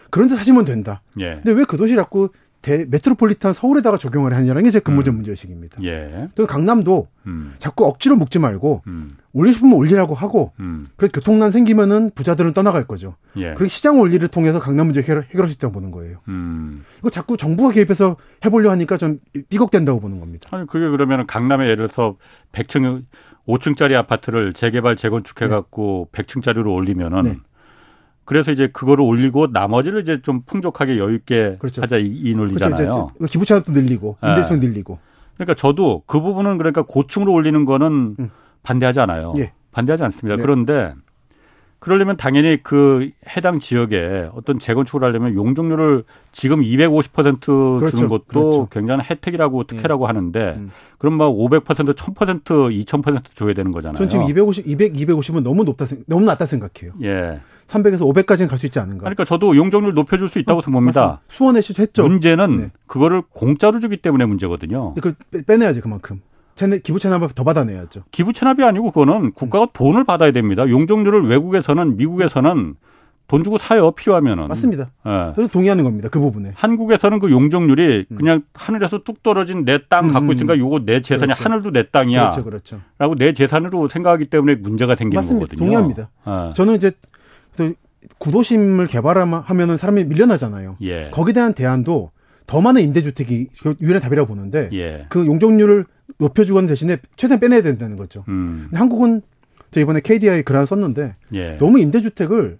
그런데 사시면 된다. 예. 근데 왜 그 도시 자꾸 대, 메트로폴리탄 서울에다가 적용을 하냐는 게 제 근본적 음. 문제의식입니다. 예. 또 강남도 음. 자꾸 억지로 묶지 말고 음. 올리고 싶으면 올리라고 하고 음. 그래서 교통난 생기면은 부자들은 떠나갈 거죠. 예. 그리고 시장 원리를 통해서 강남 문제 해결, 해결할 수 있다고 보는 거예요. 음. 이거 자꾸 정부가 개입해서 해보려 하니까 좀 삐걱된다고 보는 겁니다. 아니 그게 그러면 강남에 예를 들어서 100층 5층짜리 아파트를 재개발 재건축해 갖고 네. 100층짜리로 올리면은 네. 그래서 이제 그거를 올리고 나머지를 이제 좀 풍족하게 여유 있게 그렇죠. 하자 이, 이 논리잖아요. 그렇죠. 기부 채납도 늘리고 임대수도 네. 늘리고. 그러니까 저도 그 부분은 그러니까 고층으로 올리는 거는 음. 반대하지 않아요. 예. 반대하지 않습니다. 네. 그런데 그러려면 당연히 그 해당 지역에 어떤 재건축을 하려면 용적률을 지금 250% 그렇죠. 주는 것도 그렇죠. 굉장한 혜택이라고 특혜라고 음. 하는데 음. 그럼 막 500%, 1000%, 2000% 줘야 되는 거잖아요. 전 지금 250, 200, 250은 너무 높다, 너무 낮다 생각해요. 예. 300에서 500까지는 갈 수 있지 않은가. 그러니까 저도 용적률 높여줄 수 있다고 어, 봅니다. 수원에 했죠. 문제는 네. 그거를 공짜로 주기 때문에 문제거든요. 그 빼내야지 그만큼. 체납, 기부 체납을 더 받아내야죠. 기부 체납이 아니고 그거는 국가가 음. 돈을 받아야 됩니다. 용적률을 외국에서는 미국에서는 돈 주고 사요 필요하면은 맞습니다. 예. 그래서 동의하는 겁니다. 그 부분에 한국에서는 그 용적률이 음. 그냥 하늘에서 뚝 떨어진 내 땅 갖고 음, 음. 있으니까 요거 내 재산이 그렇죠. 하늘도 내 땅이야. 그렇죠, 그렇죠. 라고 내 재산으로 생각하기 때문에 문제가 생기는 맞습니다. 거거든요. 동의합니다. 예. 저는 이제 구도심을 개발하면은 사람이 밀려나잖아요. 예. 거기에 대한 대안도 더 많은 임대주택이 유일한 답이라고 보는데 예. 그 용적률을 높여주거나 대신에 최대한 빼내야 된다는 거죠. 음. 근데 한국은 저 이번에 KDI 글안 썼는데 예. 너무 임대주택을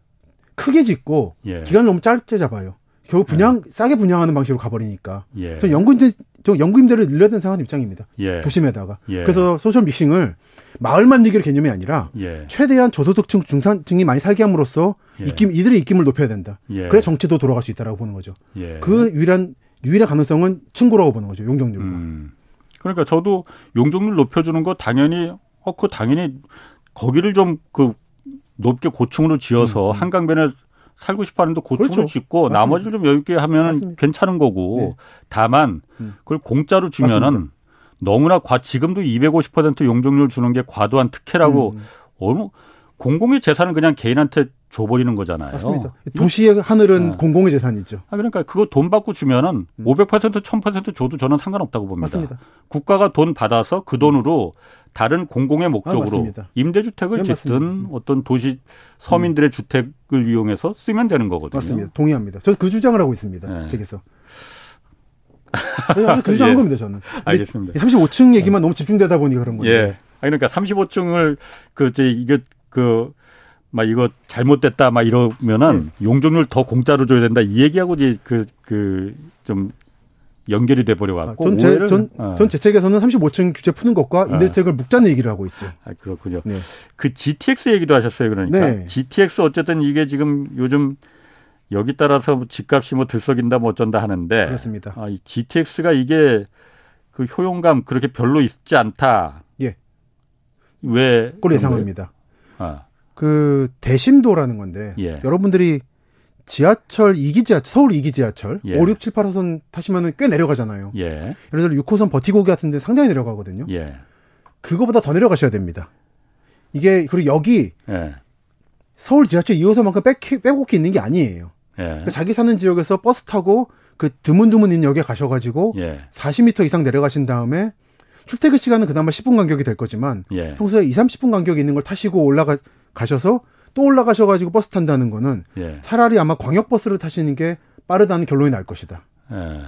크게 짓고 예. 기간을 너무 짧게 잡아요. 결국 분양 예. 싸게 분양하는 방식으로 가버리니까. 예. 저 연구임대 저 연구임대를 늘려야 된는 생각하는 입장입니다. 예. 도심에다가. 예. 그래서 소셜 믹싱을 마을 만들기를 개념이 아니라 최대한 저소득층 중산층이 많이 살게 함으로써 입김 이들의 입김을 높여야 된다. 그래 정치도 돌아갈 수 있다라고 보는 거죠. 그 유일한 유일한 가능성은 친구라고 보는 거죠. 용적률과. 음. 그러니까 저도 용적률 높여주는 거 당연히 어 그 당연히 거기를 좀 그 높게 고층으로 지어서 음, 음. 한강변에 살고 싶어 하는데 고층으로 그렇죠. 짓고 맞습니다. 나머지를 좀 여유 있게 하면 괜찮은 거고 네. 다만 음. 그걸 공짜로 주면은 맞습니다. 너무나 과 지금도 250% 용적률 주는 게 과도한 특혜라고 음. 어느 공공의 재산은 그냥 개인한테 줘버리는 거잖아요. 맞습니다. 도시의 하늘은 네. 공공의 재산이죠. 아, 그러니까 그거 돈 받고 주면은 음. 500% 1000% 줘도 저는 상관없다고 봅니다. 맞습니다. 국가가 돈 받아서 그 돈으로 다른 공공의 목적으로 아, 임대주택을 네, 짓든 음. 어떤 도시 서민들의 음. 주택을 이용해서 쓰면 되는 거거든요. 맞습니다. 동의합니다. 저 그 주장을 하고 있습니다. 네. 책에서. 그 주장한 예. 겁니다, 저는. 알겠습니다. 35층 얘기만 너무 집중되다 보니 그런 거예요. 예. 그러니까 35층을 그 이제 이게 그, 막 이거 잘못됐다 막 이러면은 네. 용적률 더 공짜로 줘야 된다 이 얘기하고 이제 그, 그, 좀 연결이 돼 버려 갖고. 전, 제, 전, 어. 전제 책에서는 35층 규제 푸는 것과 어. 임대주택을 어. 묶자는 얘기를 하고 있죠. 아, 그렇군요. 네. 그 GTX 얘기도 하셨어요. 그러니까. 네. GTX 어쨌든 이게 지금 요즘 여기 따라서 뭐 집값이 뭐 들썩인다 뭐 어쩐다 하는데. 그렇습니다. 아, 이 GTX가 이게 그 효용감 그렇게 별로 있지 않다. 예. 왜? 그걸 예상합니다. 아. 그 대심도라는 건데 예. 여러분들이 지하철 2기 지하철 서울 2기 지하철 예. 5, 6, 7, 8호선 타시면은 꽤 내려가잖아요. 예. 예를 들어 6호선 버티고기 같은 데 상당히 내려가거든요. 예. 그거보다 더 내려가셔야 됩니다. 이게 그리고 여기 예. 서울 지하철 2호선만큼 빼, 빼곡히 있는 게 아니에요. 예. 그러니까 자기 사는 지역에서 버스 타고 그 드문드문 있는 역에 가셔가지고 예. 40m 이상 내려가신 다음에 출퇴근 시간은 그나마 10분 간격이 될 거지만 예. 평소에 2, 30분 간격이 있는 걸 타시고 올라가 가셔서 또 올라가셔가지고 버스 탄다는 거는 예. 차라리 아마 광역버스를 타시는 게 빠르다는 결론이 날 것이다. 예.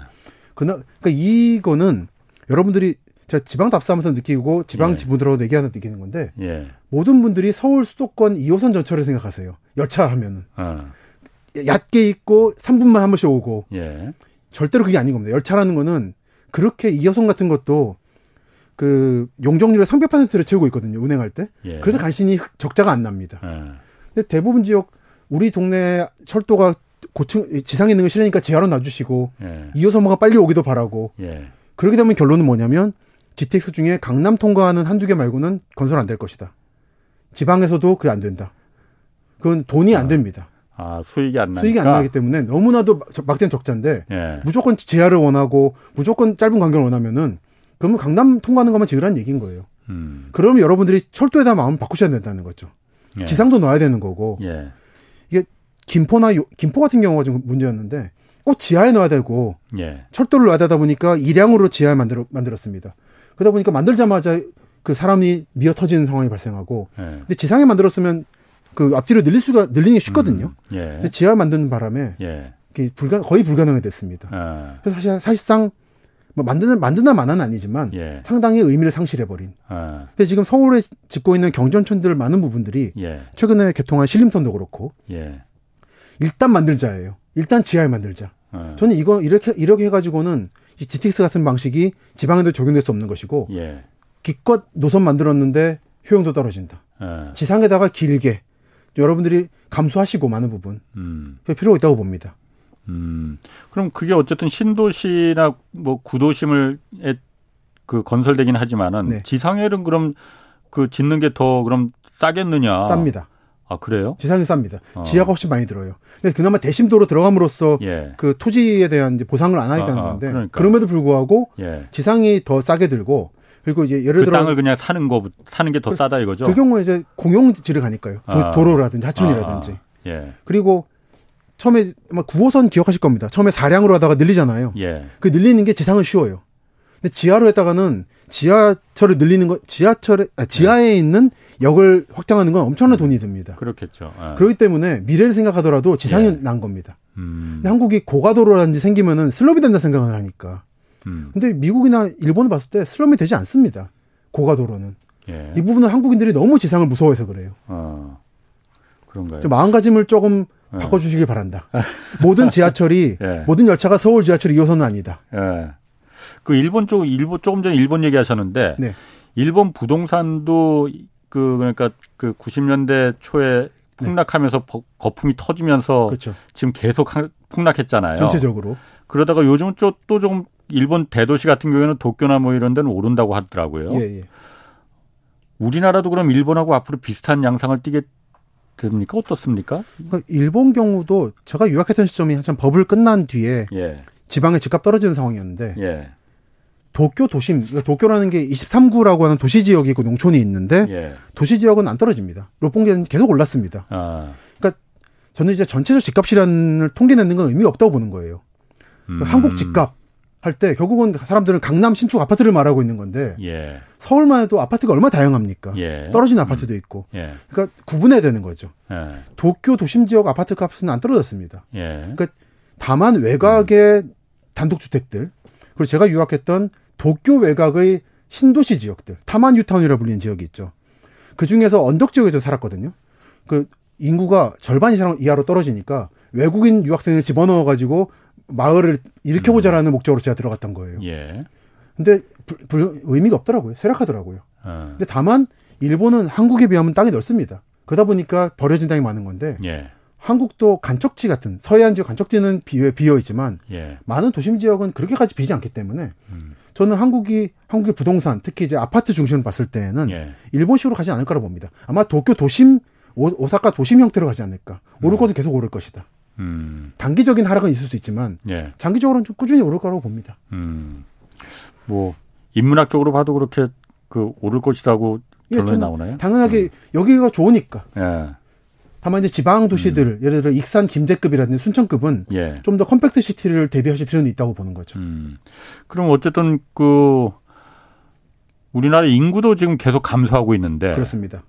그나, 그러니까 이거는 여러분들이 제가 지방 답사하면서 느끼고 지방 예. 지분들하고 얘기하는 느끼는 건데 예. 모든 분들이 서울 수도권 2호선 전철을 생각하세요. 열차 하면은 어. 얕게 있고 3분만 한 번씩 오고 예. 절대로 그게 아닌 겁니다. 열차라는 거는 그렇게 2호선 같은 것도 그 용적률의 300%를 채우고 있거든요. 운행할 때. 예. 그래서 간신히 적자가 안 납니다. 예. 근데 대부분 지역 우리 동네 철도가 고층 지상에 있는 거 싫으니까 지하로 놔주시고 예. 2호선호가 빨리 오기도 바라고. 예. 그렇게 되면 결론은 뭐냐면 GTX 중에 강남 통과하는 한두 개 말고는 건설 안 될 것이다. 지방에서도 그게 안 된다. 그건 돈이 안 아. 됩니다. 아, 수익이 안 나니까. 수익이 안 나기 때문에 너무나도 막대한 적자인데 예. 무조건 지하를 원하고 무조건 짧은 간격을 원하면은 그러면 강남 통과하는 것만 지으라는 얘기인 거예요. 음. 그러면 여러분들이 철도에 다 마음 바꾸셔야 된다는 거죠. 예. 지상도 넣어야 되는 거고. 예. 이게 김포나 요, 김포 같은 경우가 좀 문제였는데 꼭 지하에 넣어야 되고 예. 철도를 넣어야 되다 보니까 일량으로 지하에 만들어, 만들었습니다. 그러다 보니까 만들자마자 그 사람이 미어 터지는 상황이 발생하고 예. 근데 지상에 만들었으면 그 앞뒤로 늘릴 수가 늘리는 게 쉽거든요. 음. 예. 근데 지하 만드는 바람에 예. 불가 거의 불가능이 됐습니다. 아. 그래서 사실 사실상 뭐 만드는 만드나 마나는 아니지만 예. 상당히 의미를 상실해 버린. 아. 근데 지금 서울에 짓고 있는 경전천들 많은 부분들이 예. 최근에 개통한 신림선도 그렇고 예. 일단 만들자예요. 일단 지하에 만들자. 네. 저는 이거 이렇게 이렇게 해가지고는 이 GTX 같은 방식이 지방에도 적용될 수 없는 것이고 예. 기껏 노선 만들었는데 효용도 떨어진다. 예. 지상에다가 길게 여러분들이 감수하시고 많은 부분 음. 필요가 있다고 봅니다. 음. 그럼 그게 어쨌든 신도시나 뭐 구도심을 그 건설되긴 하지만은 네. 지상에는 그럼 그 짓는 게 더 그럼 싸겠느냐? 쌉니다. 아 그래요? 지상이 쌉니다. 어. 지하가 훨씬 많이 들어요. 근데 그나마 대심도로 들어감으로써 예. 그 토지에 대한 이제 보상을 안 하겠다는 아, 아, 건데 그러니까. 그럼에도 불구하고 예. 지상이 더 싸게 들고 그리고 이제 예를 그 들어 땅을 그냥 사는 거 사는 게더 그, 싸다 이거죠. 그 경우에 이제 공용지를 가니까요. 아. 도 로라든지 하천이라든지. 아, 아. 예. 그리고 처음에 아마 9호선 기억하실 겁니다. 처음에 사량으로 하다가 늘리잖아요. 예. 그 늘리는 게 지상은 쉬워요. 근데 지하로 했다가는 지하철을 늘리는 거 지하철에 아, 지하에 네. 있는 역을 확장하는 건 엄청난 돈이 듭니다. 그렇겠죠. 아. 그렇기 때문에 미래를 생각하더라도 지상이 예. 난 겁니다. 음. 근데 한국이 고가도로라든지 생기면은 슬럼이 된다 생각을 하니까. 음. 근데 미국이나 일본을 봤을 때 슬럼이 되지 않습니다. 고가도로는. 예. 이 부분은 한국인들이 너무 지상을 무서워해서 그래요. 어. 그런가요? 마음가짐을 조금 예. 바꿔주시길 바란다. 모든 지하철이 예. 모든 열차가 서울 지하철 2호선은 아니다. 예. 그 일본 쪽 일본 조금 전에 일본 얘기하셨는데 네. 일본 부동산도 그 그러니까 그 90년대 초에 폭락하면서 네. 거품이 터지면서 그렇죠. 지금 계속 폭락했잖아요. 전체적으로. 그러다가 요즘 또좀 일본 대도시 같은 경우에는 도쿄나 뭐 이런 데는 오른다고 하더라고요. 예, 예. 우리나라도 그럼 일본하고 앞으로 비슷한 양상을 띠게 됩니까? 어떻습니까? 그러니까 일본 경우도 제가 유학했던 시점이 한참 버블 끝난 뒤에 예. 지방의 집값 떨어지는 상황이었는데 예. 도쿄 도심, 그러니까 도쿄라는 게 23구라고 하는 도시 지역이 있고 농촌이 있는데 예. 도시 지역은 안 떨어집니다. 롯봉기는 계속 올랐습니다. 아. 그러니까 저는 이제 전체적 집값 실현을 통계 내는 건 의미가 없다고 보는 거예요. 그러니까 음. 한국 집값 할 때 결국은 사람들은 강남 신축 아파트를 말하고 있는 건데 예. 서울만 해도 아파트가 얼마나 다양합니까? 예. 떨어진 아파트도 있고. 예. 그러니까 구분해야 되는 거죠. 예. 도쿄 도심 지역 아파트 값은 안 떨어졌습니다. 예. 그러니까 다만 외곽의 음. 단독주택들 그리고 제가 유학했던 도쿄 외곽의 신도시 지역들, 타만 유타운이라 불리는 지역이 있죠. 그 중에서 언덕 지역에 서 살았거든요. 그 인구가 절반 이상 이하로 떨어지니까 외국인 유학생을 집어넣어 가지고 마을을 일으켜보자라는 음. 목적으로 제가 들어갔던 거예요. 예. 근데 불, 불, 의미가 없더라고요. 쇠락하더라고요. 어. 근데 다만 일본은 한국에 비하면 땅이 넓습니다. 그러다 보니까 버려진 땅이 많은 건데 예. 한국도 간척지 같은 서해안 지역 간척지는 비어, 비어 있지만 예. 많은 도심 지역은 그렇게까지 비지 않기 때문에 음. 저는 한국이 한국의 부동산 특히 이제 아파트 중심을 봤을 때는 예. 일본식으로 가지 않을 거라고 봅니다. 아마 도쿄 도심 오사카 도심 형태로 가지 않을까. 오를 음. 것은 계속 오를 것이다. 음. 단기적인 하락은 있을 수 있지만 예. 장기적으로는 좀 꾸준히 오를 거라고 봅니다. 음. 뭐 인문학적으로 봐도 그렇게 그 오를 것이라고 예, 결론이 예, 나오나요? 당연하게 음. 여기가 좋으니까. 예. 다만 이제 지방 도시들 음. 예를 들어 익산 김제급이라든지 순천급은 예. 좀더 compact city를 대비하실 필요는 있다고 보는 거죠. 음. 그럼 어쨌든 그 우리나라 인구도 지금 계속 감소하고 있는데 그렇습니다.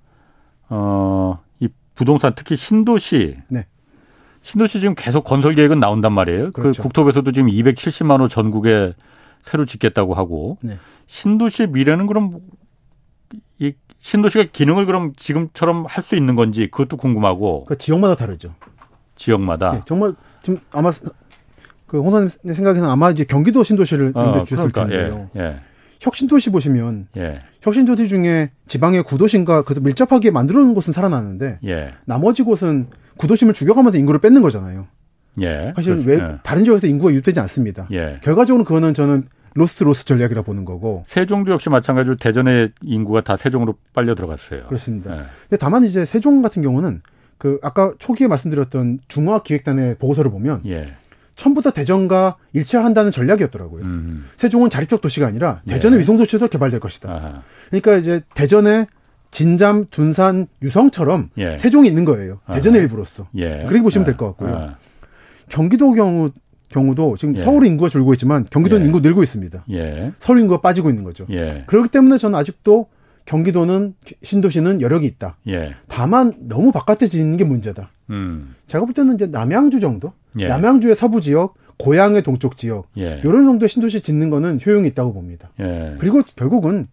어, 이 부동산 특히 신도시 네. 신도시 지금 계속 건설 계획은 나온단 말이에요. 그 그렇죠. 그 국토부에서도 지금 270만 호 전국에 새로 짓겠다고 하고 네. 신도시 미래는 그럼 이 신도시가 기능을 그럼 지금처럼 할 수 있는 건지 그것도 궁금하고. 그 지역마다 다르죠. 지역마다. 네, 정말 지금 아마 그 홍사님 생각에는 아마 이제 경기도 신도시를 염두에 어, 주셨을 그러니까, 텐데요. 예, 예. 혁신도시 보시면 예. 혁신도시 중에 지방의 구도심과 그 밀접하게 만들어 놓은 곳은 살아나는데 예. 나머지 곳은 구도심을 죽여가면서 인구를 뺏는 거잖아요. 예. 사실 그렇죠. 왜 예. 다른 지역에서 인구가 유입되지 않습니다. 예. 결과적으로 그거는 저는 lose lose 전략이라 보는 거고. 세종도 역시 마찬가지로 대전의 인구가 다 세종으로 빨려 들어갔어요. 그렇습니다. 네. 근데 다만 이제 세종 같은 경우는 그 아까 초기에 말씀드렸던 중화학기획단의 보고서를 보면 예. 처음부터 대전과 일체화한다는 전략이었더라고요. 음. 세종은 자립적 도시가 아니라 예. 대전의 예. 위성 도시로 개발될 것이다. 아하. 그러니까 이제 대전에 진잠, 둔산, 유성처럼 예. 세종이 있는 거예요. 대전의 아하. 일부로서. 예. 그렇게 보시면 될 것 같고요. 아하. 경기도 경우 경우도 지금 예. 서울 인구가 줄고 있지만 경기도는 예. 인구 늘고 있습니다. 예. 서울 인구가 빠지고 있는 거죠. 예. 그렇기 때문에 저는 아직도 경기도는 신도시는 여력이 있다. 예. 다만 너무 바깥에 짓는 게 문제다. 음. 제가 볼 때는 이제 남양주 정도, 예. 남양주의 서부 지역, 고향의 동쪽 지역 이런 정도의 신도시 짓는 거는 효용이 있다고 봅니다. 그리고 결국은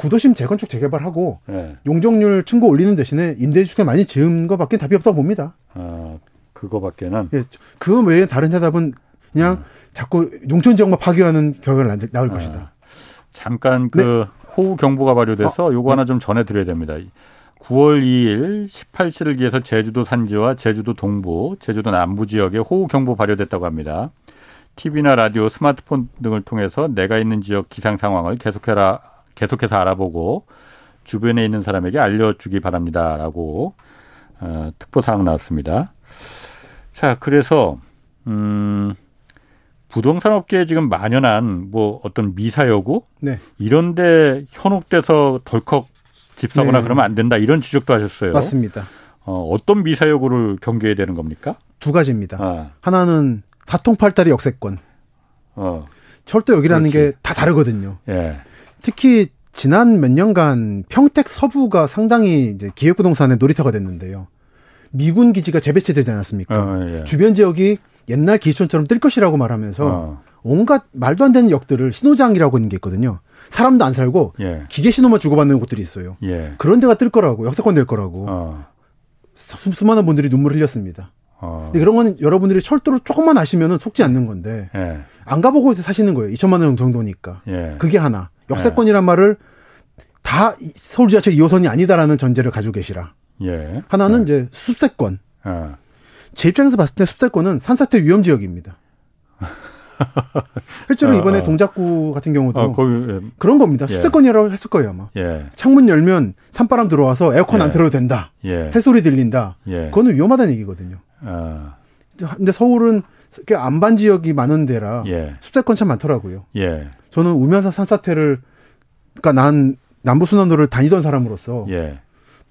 구도심 재건축 재개발하고 용적률 층고 올리는 대신에 임대주택 많이 지은 것밖에 답이 없다고 봅니다. 아, 그거밖에는. 예, 그 외에 다른 대답은 그냥 음. 자꾸 농촌 지역만 파괴하는 결과가 나올 아, 것이다. 잠깐 그 네. 호우 경보가 발효돼서 어, 요거 하나 네. 좀 전해드려야 됩니다. 9월 2일 18시를 기해서 제주도 산지와 제주도 동부, 제주도 남부 지역에 호우 경보 발효됐다고 합니다. TV나 라디오, 스마트폰 등을 통해서 내가 있는 지역 기상 상황을 계속해라 계속해서 알아보고 주변에 있는 사람에게 알려주기 바랍니다라고 어, 특보 사항 나왔습니다. 자, 그래서 음, 부동산 업계에 지금 만연한 뭐 어떤 미사여구 네. 이런데 현혹돼서 덜컥 집 사거나 네. 그러면 안 된다 이런 지적도 하셨어요. 맞습니다. 어, 어떤 미사여구를 경계해야 되는 겁니까? 두 가지입니다. 아. 하나는 사통팔달의 역세권. 어. 철도역이라는 게 다 다르거든요. 예. 특히 지난 몇 년간 평택 서부가 상당히 이제 기획부동산의 놀이터가 됐는데요. 미군 기지가 재배치되지 않았습니까? 어, 예. 주변 지역이 옛날 기촌처럼 뜰 것이라고 말하면서 어. 온갖 말도 안 되는 역들을 신호장이라고 하는 게 있거든요. 사람도 안 살고 예. 기계 신호만 주고받는 곳들이 있어요. 예. 그런 데가 뜰 거라고 역사권 될 거라고 어. 수, 수많은 분들이 눈물 흘렸습니다. 어. 근데 그런 건 여러분들이 철도로 조금만 아시면 속지 않는 건데 예. 안 가보고 사시는 거예요. 2천만 원 정도니까. 예. 그게 하나. 역세권이란 말을 다 서울 지하철 2호선이 아니다라는 전제를 가지고 계시라. 예. 하나는 예. 이제 숲세권. 예. 제 입장에서 봤을 때 숲세권은 산사태 위험 지역입니다. 실제로 어, 이번에 어. 동작구 같은 경우도 어, 거기, 예. 그런 겁니다. 예. 숲세권이라고 했을 거예요 아마. 예. 창문 열면 산바람 들어와서 에어컨 안 예. 틀어도 된다. 예. 새소리 들린다. 그거는 위험하다는 얘기거든요. 아. 근데 서울은 안반 지역이 많은 데라 숲세권 참 많더라고요. 저는 우면산 산사태를 그러니까 난 남부순환도를 다니던 사람으로서 예.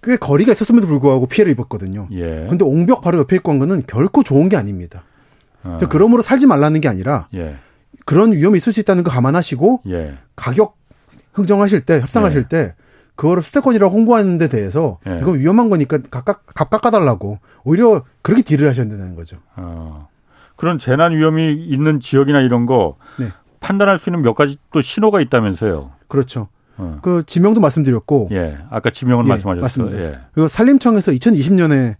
꽤 거리가 있었음에도 불구하고 피해를 입었거든요. 예. 근데 옹벽 바로 옆에 있고 한 거는 결코 좋은 게 아닙니다. 어. 그러므로 살지 말라는 게 아니라 예. 그런 위험이 있을 수 있다는 거 감안하시고 예. 가격 흥정하실 때 협상하실 예. 때 그거를 수세권이라고 홍보하는 데 대해서 예. 이거 위험한 거니까 각각 값 깎아달라고 오히려 그렇게 딜을 하셔야 된다는 거죠. 어. 그런 재난 위험이 있는 지역이나 이런 거 네. 판단할 수 있는 몇 가지 또 신호가 있다면서요. 그렇죠. 어. 그 지명도 말씀드렸고. 예. 아까 지명은 예, 말씀하셨어요. 맞습니다. 예. 그리고 산림청에서 2020년에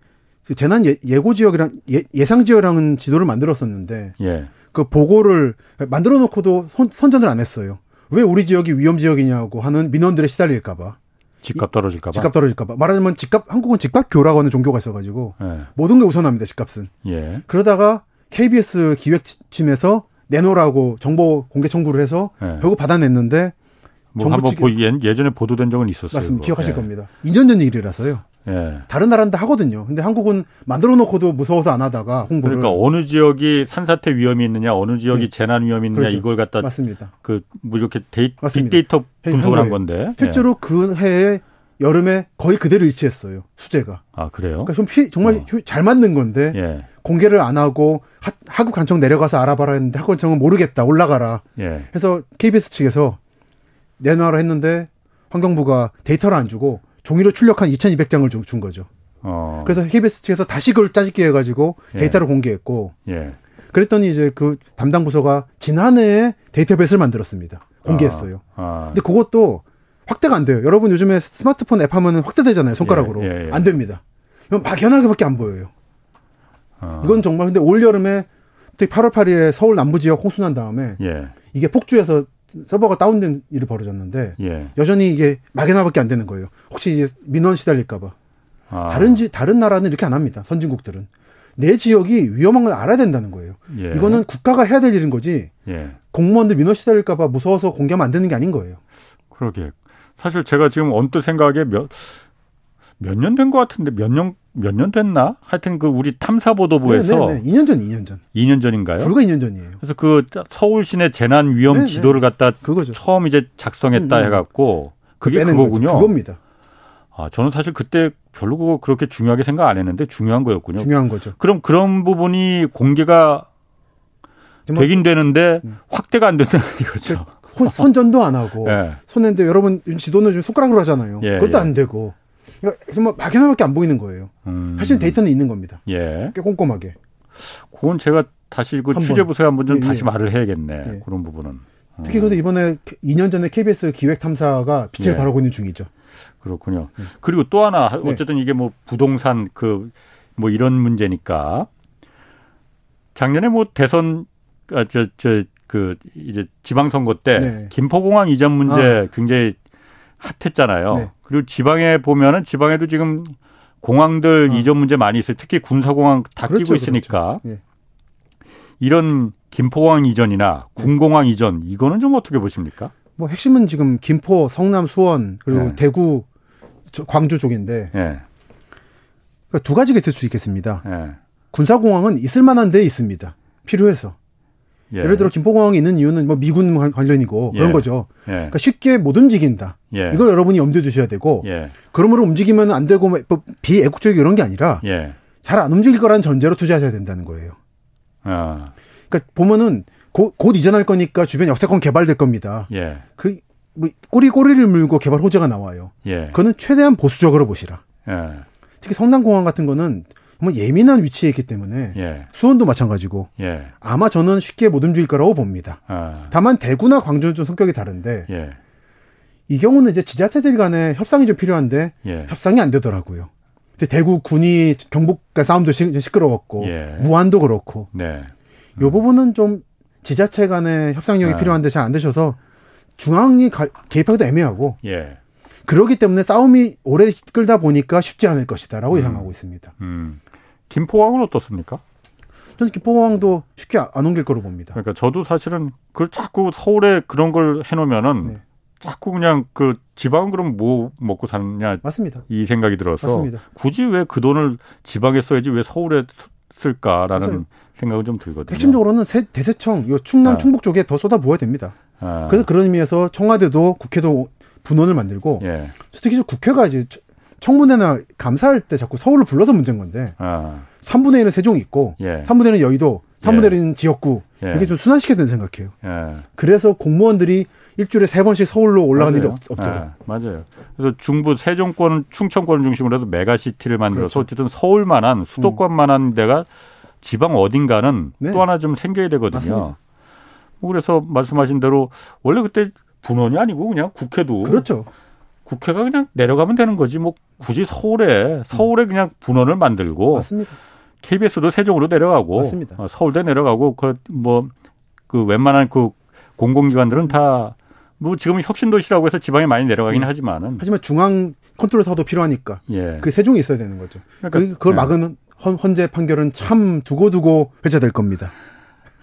그 재난 예, 고 지역이랑 예, 상 지역이라는 지도를 만들었었는데 예. 그 보고를 만들어 놓고도 선, 선전을 안 했어요. 왜 우리 지역이 위험 지역이냐고 하는 민원들에 시달릴까 봐. 집값 떨어질까 봐. 집값 떨어질까 봐. 말하자면 집값 한국은 집값교라고 하는 종교가 있어 가지고 예. 모든 게 우선합니다. 집값은. 예. 그러다가 KBS 기획팀에서 내놓으라고 정보 공개 청구를 해서 예. 결국 받아냈는데 뭐 한번 보, 예전에 보도된 적은 있었어요. 맞습니다. 기억하실 예. 겁니다. 2년 전 일이라서요. 예. 다른 나라는 다 하거든요. 근데 한국은 만들어 놓고도 무서워서 안 하다가 홍보를. 그러니까 어느 지역이 산사태 위험이 있느냐, 어느 지역이 네. 재난 위험이 있느냐 그렇죠. 이걸 갖다 맞습니다. 그뭐 이렇게 데이, 빅데이터 분석을 한 건데. 실제로 예. 그 해에 여름에 거의 그대로 일치했어요. 수재가. 아 그래요? 그러니까 좀 피, 정말 어. 잘 맞는 건데 예. 공개를 안 하고 하, 하급 관청 내려가서 알아봐라 했는데 하급관청은 모르겠다 올라가라. 예. 해서 KBS 측에서 내놔라 했는데 환경부가 데이터를 안 주고 종이로 출력한 2,200장을 준 거죠. 어. 그래서 KBS 측에서 다시 그걸 짜집기 해가지고 예. 데이터를 예. 공개했고, 예. 그랬더니 이제 그 담당 부서가 지난해에 데이터베이스를 만들었습니다. 공개했어요. 아. 아. 근데 그것도 확대가 안 돼요. 여러분 요즘에 스마트폰 앱 하면은 확대되잖아요. 손가락으로. 예, 예, 예. 안 됩니다. 막연하게밖에 안 보여요. 아. 이건 정말 근데 올 여름에 특히 8월 8일에 서울 남부 지역 홍수 난 다음에 이게 폭주해서 서버가 다운된 일이 벌어졌는데 예. 여전히 이게 막연하밖에 안 되는 거예요. 혹시 이제 민원 시달릴까봐. 아. 다른 지 다른 나라는 이렇게 안 합니다. 선진국들은 내 지역이 위험한 걸 알아야 된다는 거예요. 예. 이거는 국가가 해야 될 일인 거지. 예. 공무원들 민원 시달릴까봐 무서워서 공개하면 안 되는 게 아닌 거예요. 그러게. 사실 제가 지금 언뜻 생각에 몇 몇 년 된 것 같은데 몇 년 몇 년 됐나? 하여튼 그 우리 탐사보도부에서 네 네 네. 2년 전, 2년 전. 2년 전인가요? 불과 2년 전이에요. 그래서 그 서울 시내 재난 위험 네네. 지도를 갖다 그거죠. 처음 이제 작성했다 음, 음. 해갖고 그게 그거군요. 거죠. 그겁니다. 아, 저는 사실 그때 별로 그거 그렇게 중요하게 생각 안 했는데 중요한 거였군요. 중요한 거죠. 그럼 그런 부분이 공개가 되긴 되는데 음. 확대가 안 된다는 이거죠. 선전도 안 하고 네. 손했는데 여러분 지도는 좀 손가락으로 하잖아요. 예, 그것도 예. 안 되고 정말 막연하게 안 보이는 거예요. 음. 사실 데이터는 있는 겁니다. 예. 꽤 꼼꼼하게. 그건 제가 다시 그 취재 부서에 한번 좀 예, 다시 예. 말을 해야겠네. 예. 그런 부분은. 특히 그래서 이번에 2년 전에 KBS 기획 탐사가 빛을 예. 발하고 있는 중이죠. 그렇군요. 그리고 또 하나 네. 어쨌든 이게 뭐 부동산 그 뭐 이런 문제니까 작년에 뭐 대선 아, 저, 저, 그, 이제 지방선거 때 네. 김포공항 이전 문제 아. 굉장히 핫했잖아요. 네. 그리고 지방에 보면은 지방에도 지금 공항들 아. 이전 문제 많이 있어요. 특히 군사공항 다 그렇죠, 끼고 있으니까. 그렇죠. 예. 이런 김포공항 이전이나 군공항 이전 이거는 좀 어떻게 보십니까? 뭐 핵심은 지금 김포, 성남, 수원 그리고 네. 대구, 광주 쪽인데 네. 그러니까 두 가지가 있을 수 있겠습니다. 네. 군사공항은 있을 만한 데 있습니다. 필요해서. 예. 를 들어 김포공항이 있는 이유는 뭐 미군 관련이고 그런 예. 거죠. 예. 그러니까 쉽게 못 움직인다. 예. 이걸 여러분이 염두에 두셔야 되고 예. 그러므로 움직이면 안 되고 뭐 비애국적이 이런 게 아니라 예. 잘안 움직일 거라는 전제로 투자하셔야 된다는 거예요. 아. 그러니까 보면은 고, 곧 이전할 거니까 주변 역세권 개발될 겁니다. 그, 뭐 꼬리 꼬리를 물고 개발 호재가 나와요. 그거는 최대한 보수적으로 보시라. 특히 성남공항 같은 거는 정말 예민한 위치에 있기 때문에 예. 수원도 마찬가지고 예. 아마 저는 쉽게 못 움직일 거라고 봅니다. 아. 다만 대구나 광주는 좀 성격이 다른데 예. 이 경우는 이제 지자체들 간에 협상이 좀 필요한데 예. 협상이 안 되더라고요. 대구 군이 경북과 싸움도 시, 끌어웠고 예. 무안도 그렇고 네. 음. 요 부분은 좀 지자체 간의 협상력이 아. 필요한데 잘 안 되셔서 중앙이 가, 개입하기도 애매하고 예. 그러기 때문에 싸움이 오래 끌다 보니까 쉽지 않을 것이다라고 음. 예상하고 있습니다. 음. 김포항은 어떻습니까? 저는 김포항도 쉽게 안 옮길 거로 봅니다. 그러니까 저도 사실은 그 자꾸 서울에 그런 걸 해놓으면은 네. 자꾸 그냥 그 지방은 그럼 뭐 먹고 사느냐 맞습니다. 이 생각이 들어서 맞습니다. 굳이 왜 그 돈을 지방에 써야지 왜 서울에 쓸까라는 맞아요. 생각은 좀 들거든요. 핵심적으로는 세, 대세청, 요 충남, 아. 충북 쪽에 더 쏟아 부어야 됩니다. 아. 그래서 그런 의미에서 청와대도 국회도 분원을 만들고 예. 특히 국회가 이제 청문회나 감사할 때 자꾸 서울을 불러서 문제인 건데 아. 3분의 1은 세종이 있고 예. 3분의 1은 여의도, 3분의 1은 예. 지역구 예. 이게 좀 순환시켜야 된다는 생각해요. 예. 그래서 공무원들이 일주일에 세 번씩 서울로 올라가는 맞아요. 일이 없, 도록 예. 맞아요. 그래서 중부 세종권, 충청권을 중심으로 해서 메가시티를 만들어서 그렇죠. 어쨌든 서울만한 수도권만한 음. 데가 지방 어딘가는 네. 또 하나 좀 생겨야 되거든요. 맞습니다. 뭐 그래서 말씀하신 대로 원래 그때 분원이 아니고 그냥 국회도 그렇죠. 국회가 그냥 내려가면 되는 거지 뭐 굳이 서울에 서울에 그냥 분원을 만들고 맞습니다. KBS도 세종으로 내려가고 맞습니다. 어, 서울대 내려가고 그 뭐그 그 웬만한 그 공공기관들은 다 뭐 지금 혁신도시라고 해서 지방에 많이 내려가긴 음. 하지만은 하지만 중앙 컨트롤 사도 필요하니까 예. 그 세종이 있어야 되는 거죠. 그러니까, 그, 그걸 예. 막으면 헌재 판결은 참 두고두고 회자될 겁니다.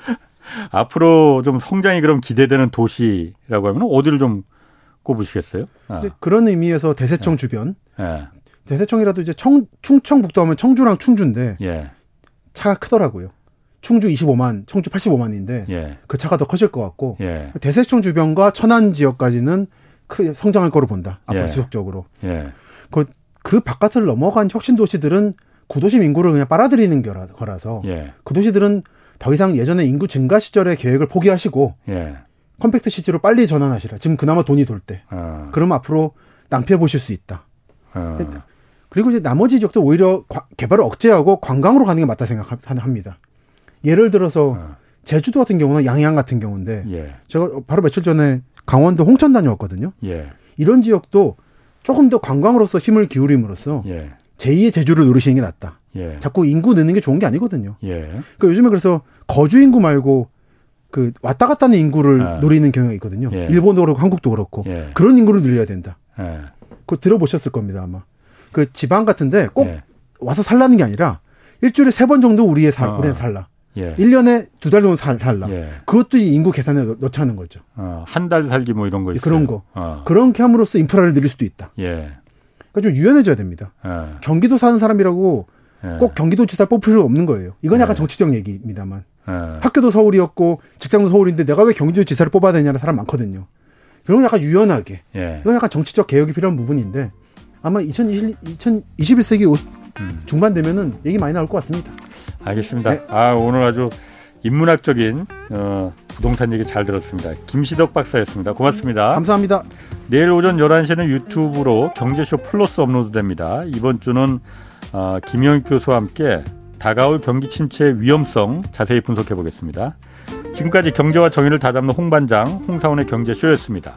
앞으로 좀 성장이 그럼 기대되는 도시라고 하면 어디를 좀 꼽으시겠어요? 아. 이제 그런 의미에서 대세청 네. 주변. 네. 대세청이라도 이제 청, 충청북도 하면 청주랑 충주인데 예. 차가 크더라고요. 충주 25만, 청주 85만인데 예. 그 차가 더 커질 것 같고 예. 대세청 주변과 천안 지역까지는 크게 성장할 거로 본다. 앞으로 예. 지속적으로. 예. 그, 그 바깥을 넘어간 혁신 도시들은 구도심 인구를 그냥 빨아들이는 거라서 예. 그 도시들은 더 이상 예전에 인구 증가 시절의 계획을 포기하시고 예. compact city로 빨리 전환하시라. 지금 그나마 돈이 돌 때. 어. 그러면 앞으로 낭패 보실 수 있다. 어. 그리고 이제 나머지 지역도 오히려 개발을 억제하고 관광으로 가는 게 맞다 생각합니다. 예를 들어서 어. 제주도 같은 경우는 양양 같은 경우인데 예. 제가 바로 며칠 전에 강원도 홍천 다녀왔거든요. 예. 이런 지역도 조금 더 관광으로서 힘을 기울임으로써 예. 제2의 제주를 누리시는 게 낫다. 예. 자꾸 인구 느는 게 좋은 게 아니거든요. 예. 그러니까 요즘에 그래서 거주 인구 말고 그 왔다 갔다 하는 인구를 아. 노리는 경향이 있거든요. 예. 일본도 그렇고 한국도 그렇고 예. 그런 인구를 늘려야 된다. 예. 그거 들어보셨을 겁니다 아마. 그 지방 같은데 꼭 예. 와서 살라는 게 아니라 일주일에 세 번 정도 우리의 살, 어. 우리의 살라. 예. 1년에 두 달 정도 살, 살라. 예. 그것도 인구 계산에 넣, 자는 거죠. 어, 한 달 살기 뭐 이런 거 있어요. 그런 거. 어. 그렇게 함으로써 인프라를 늘릴 수도 있다. 예. 그러니까 좀 유연해져야 됩니다. 예. 경기도 사는 사람이라고 예. 꼭 경기도지사 뽑을 필요 없는 거예요. 이건 약간 예. 정치적 얘기입니다만. 예. 학교도 서울이었고 직장도 서울인데 내가 왜 경기도지사를 뽑아야 되냐는 사람 많거든요. 그런 약간 유연하게. 이건 약간 정치적 개혁이 필요한 부분인데 아마 2021, 2021세기 음. 중반 되면은 얘기 많이 나올 것 같습니다. 알겠습니다. 네. 아 오늘 아주 인문학적인 어, 부동산 얘기 잘 들었습니다. 김시덕 박사였습니다. 고맙습니다. 감사합니다. 내일 오전 11시는 유튜브로 경제쇼 플러스 업로드됩니다. 이번 주는 어, 김영 교수와 함께 다가올 경기 침체의 위험성 자세히 분석해 보겠습니다. 지금까지 경제와 정의를 다잡는 홍반장 홍사원의 경제쇼였습니다.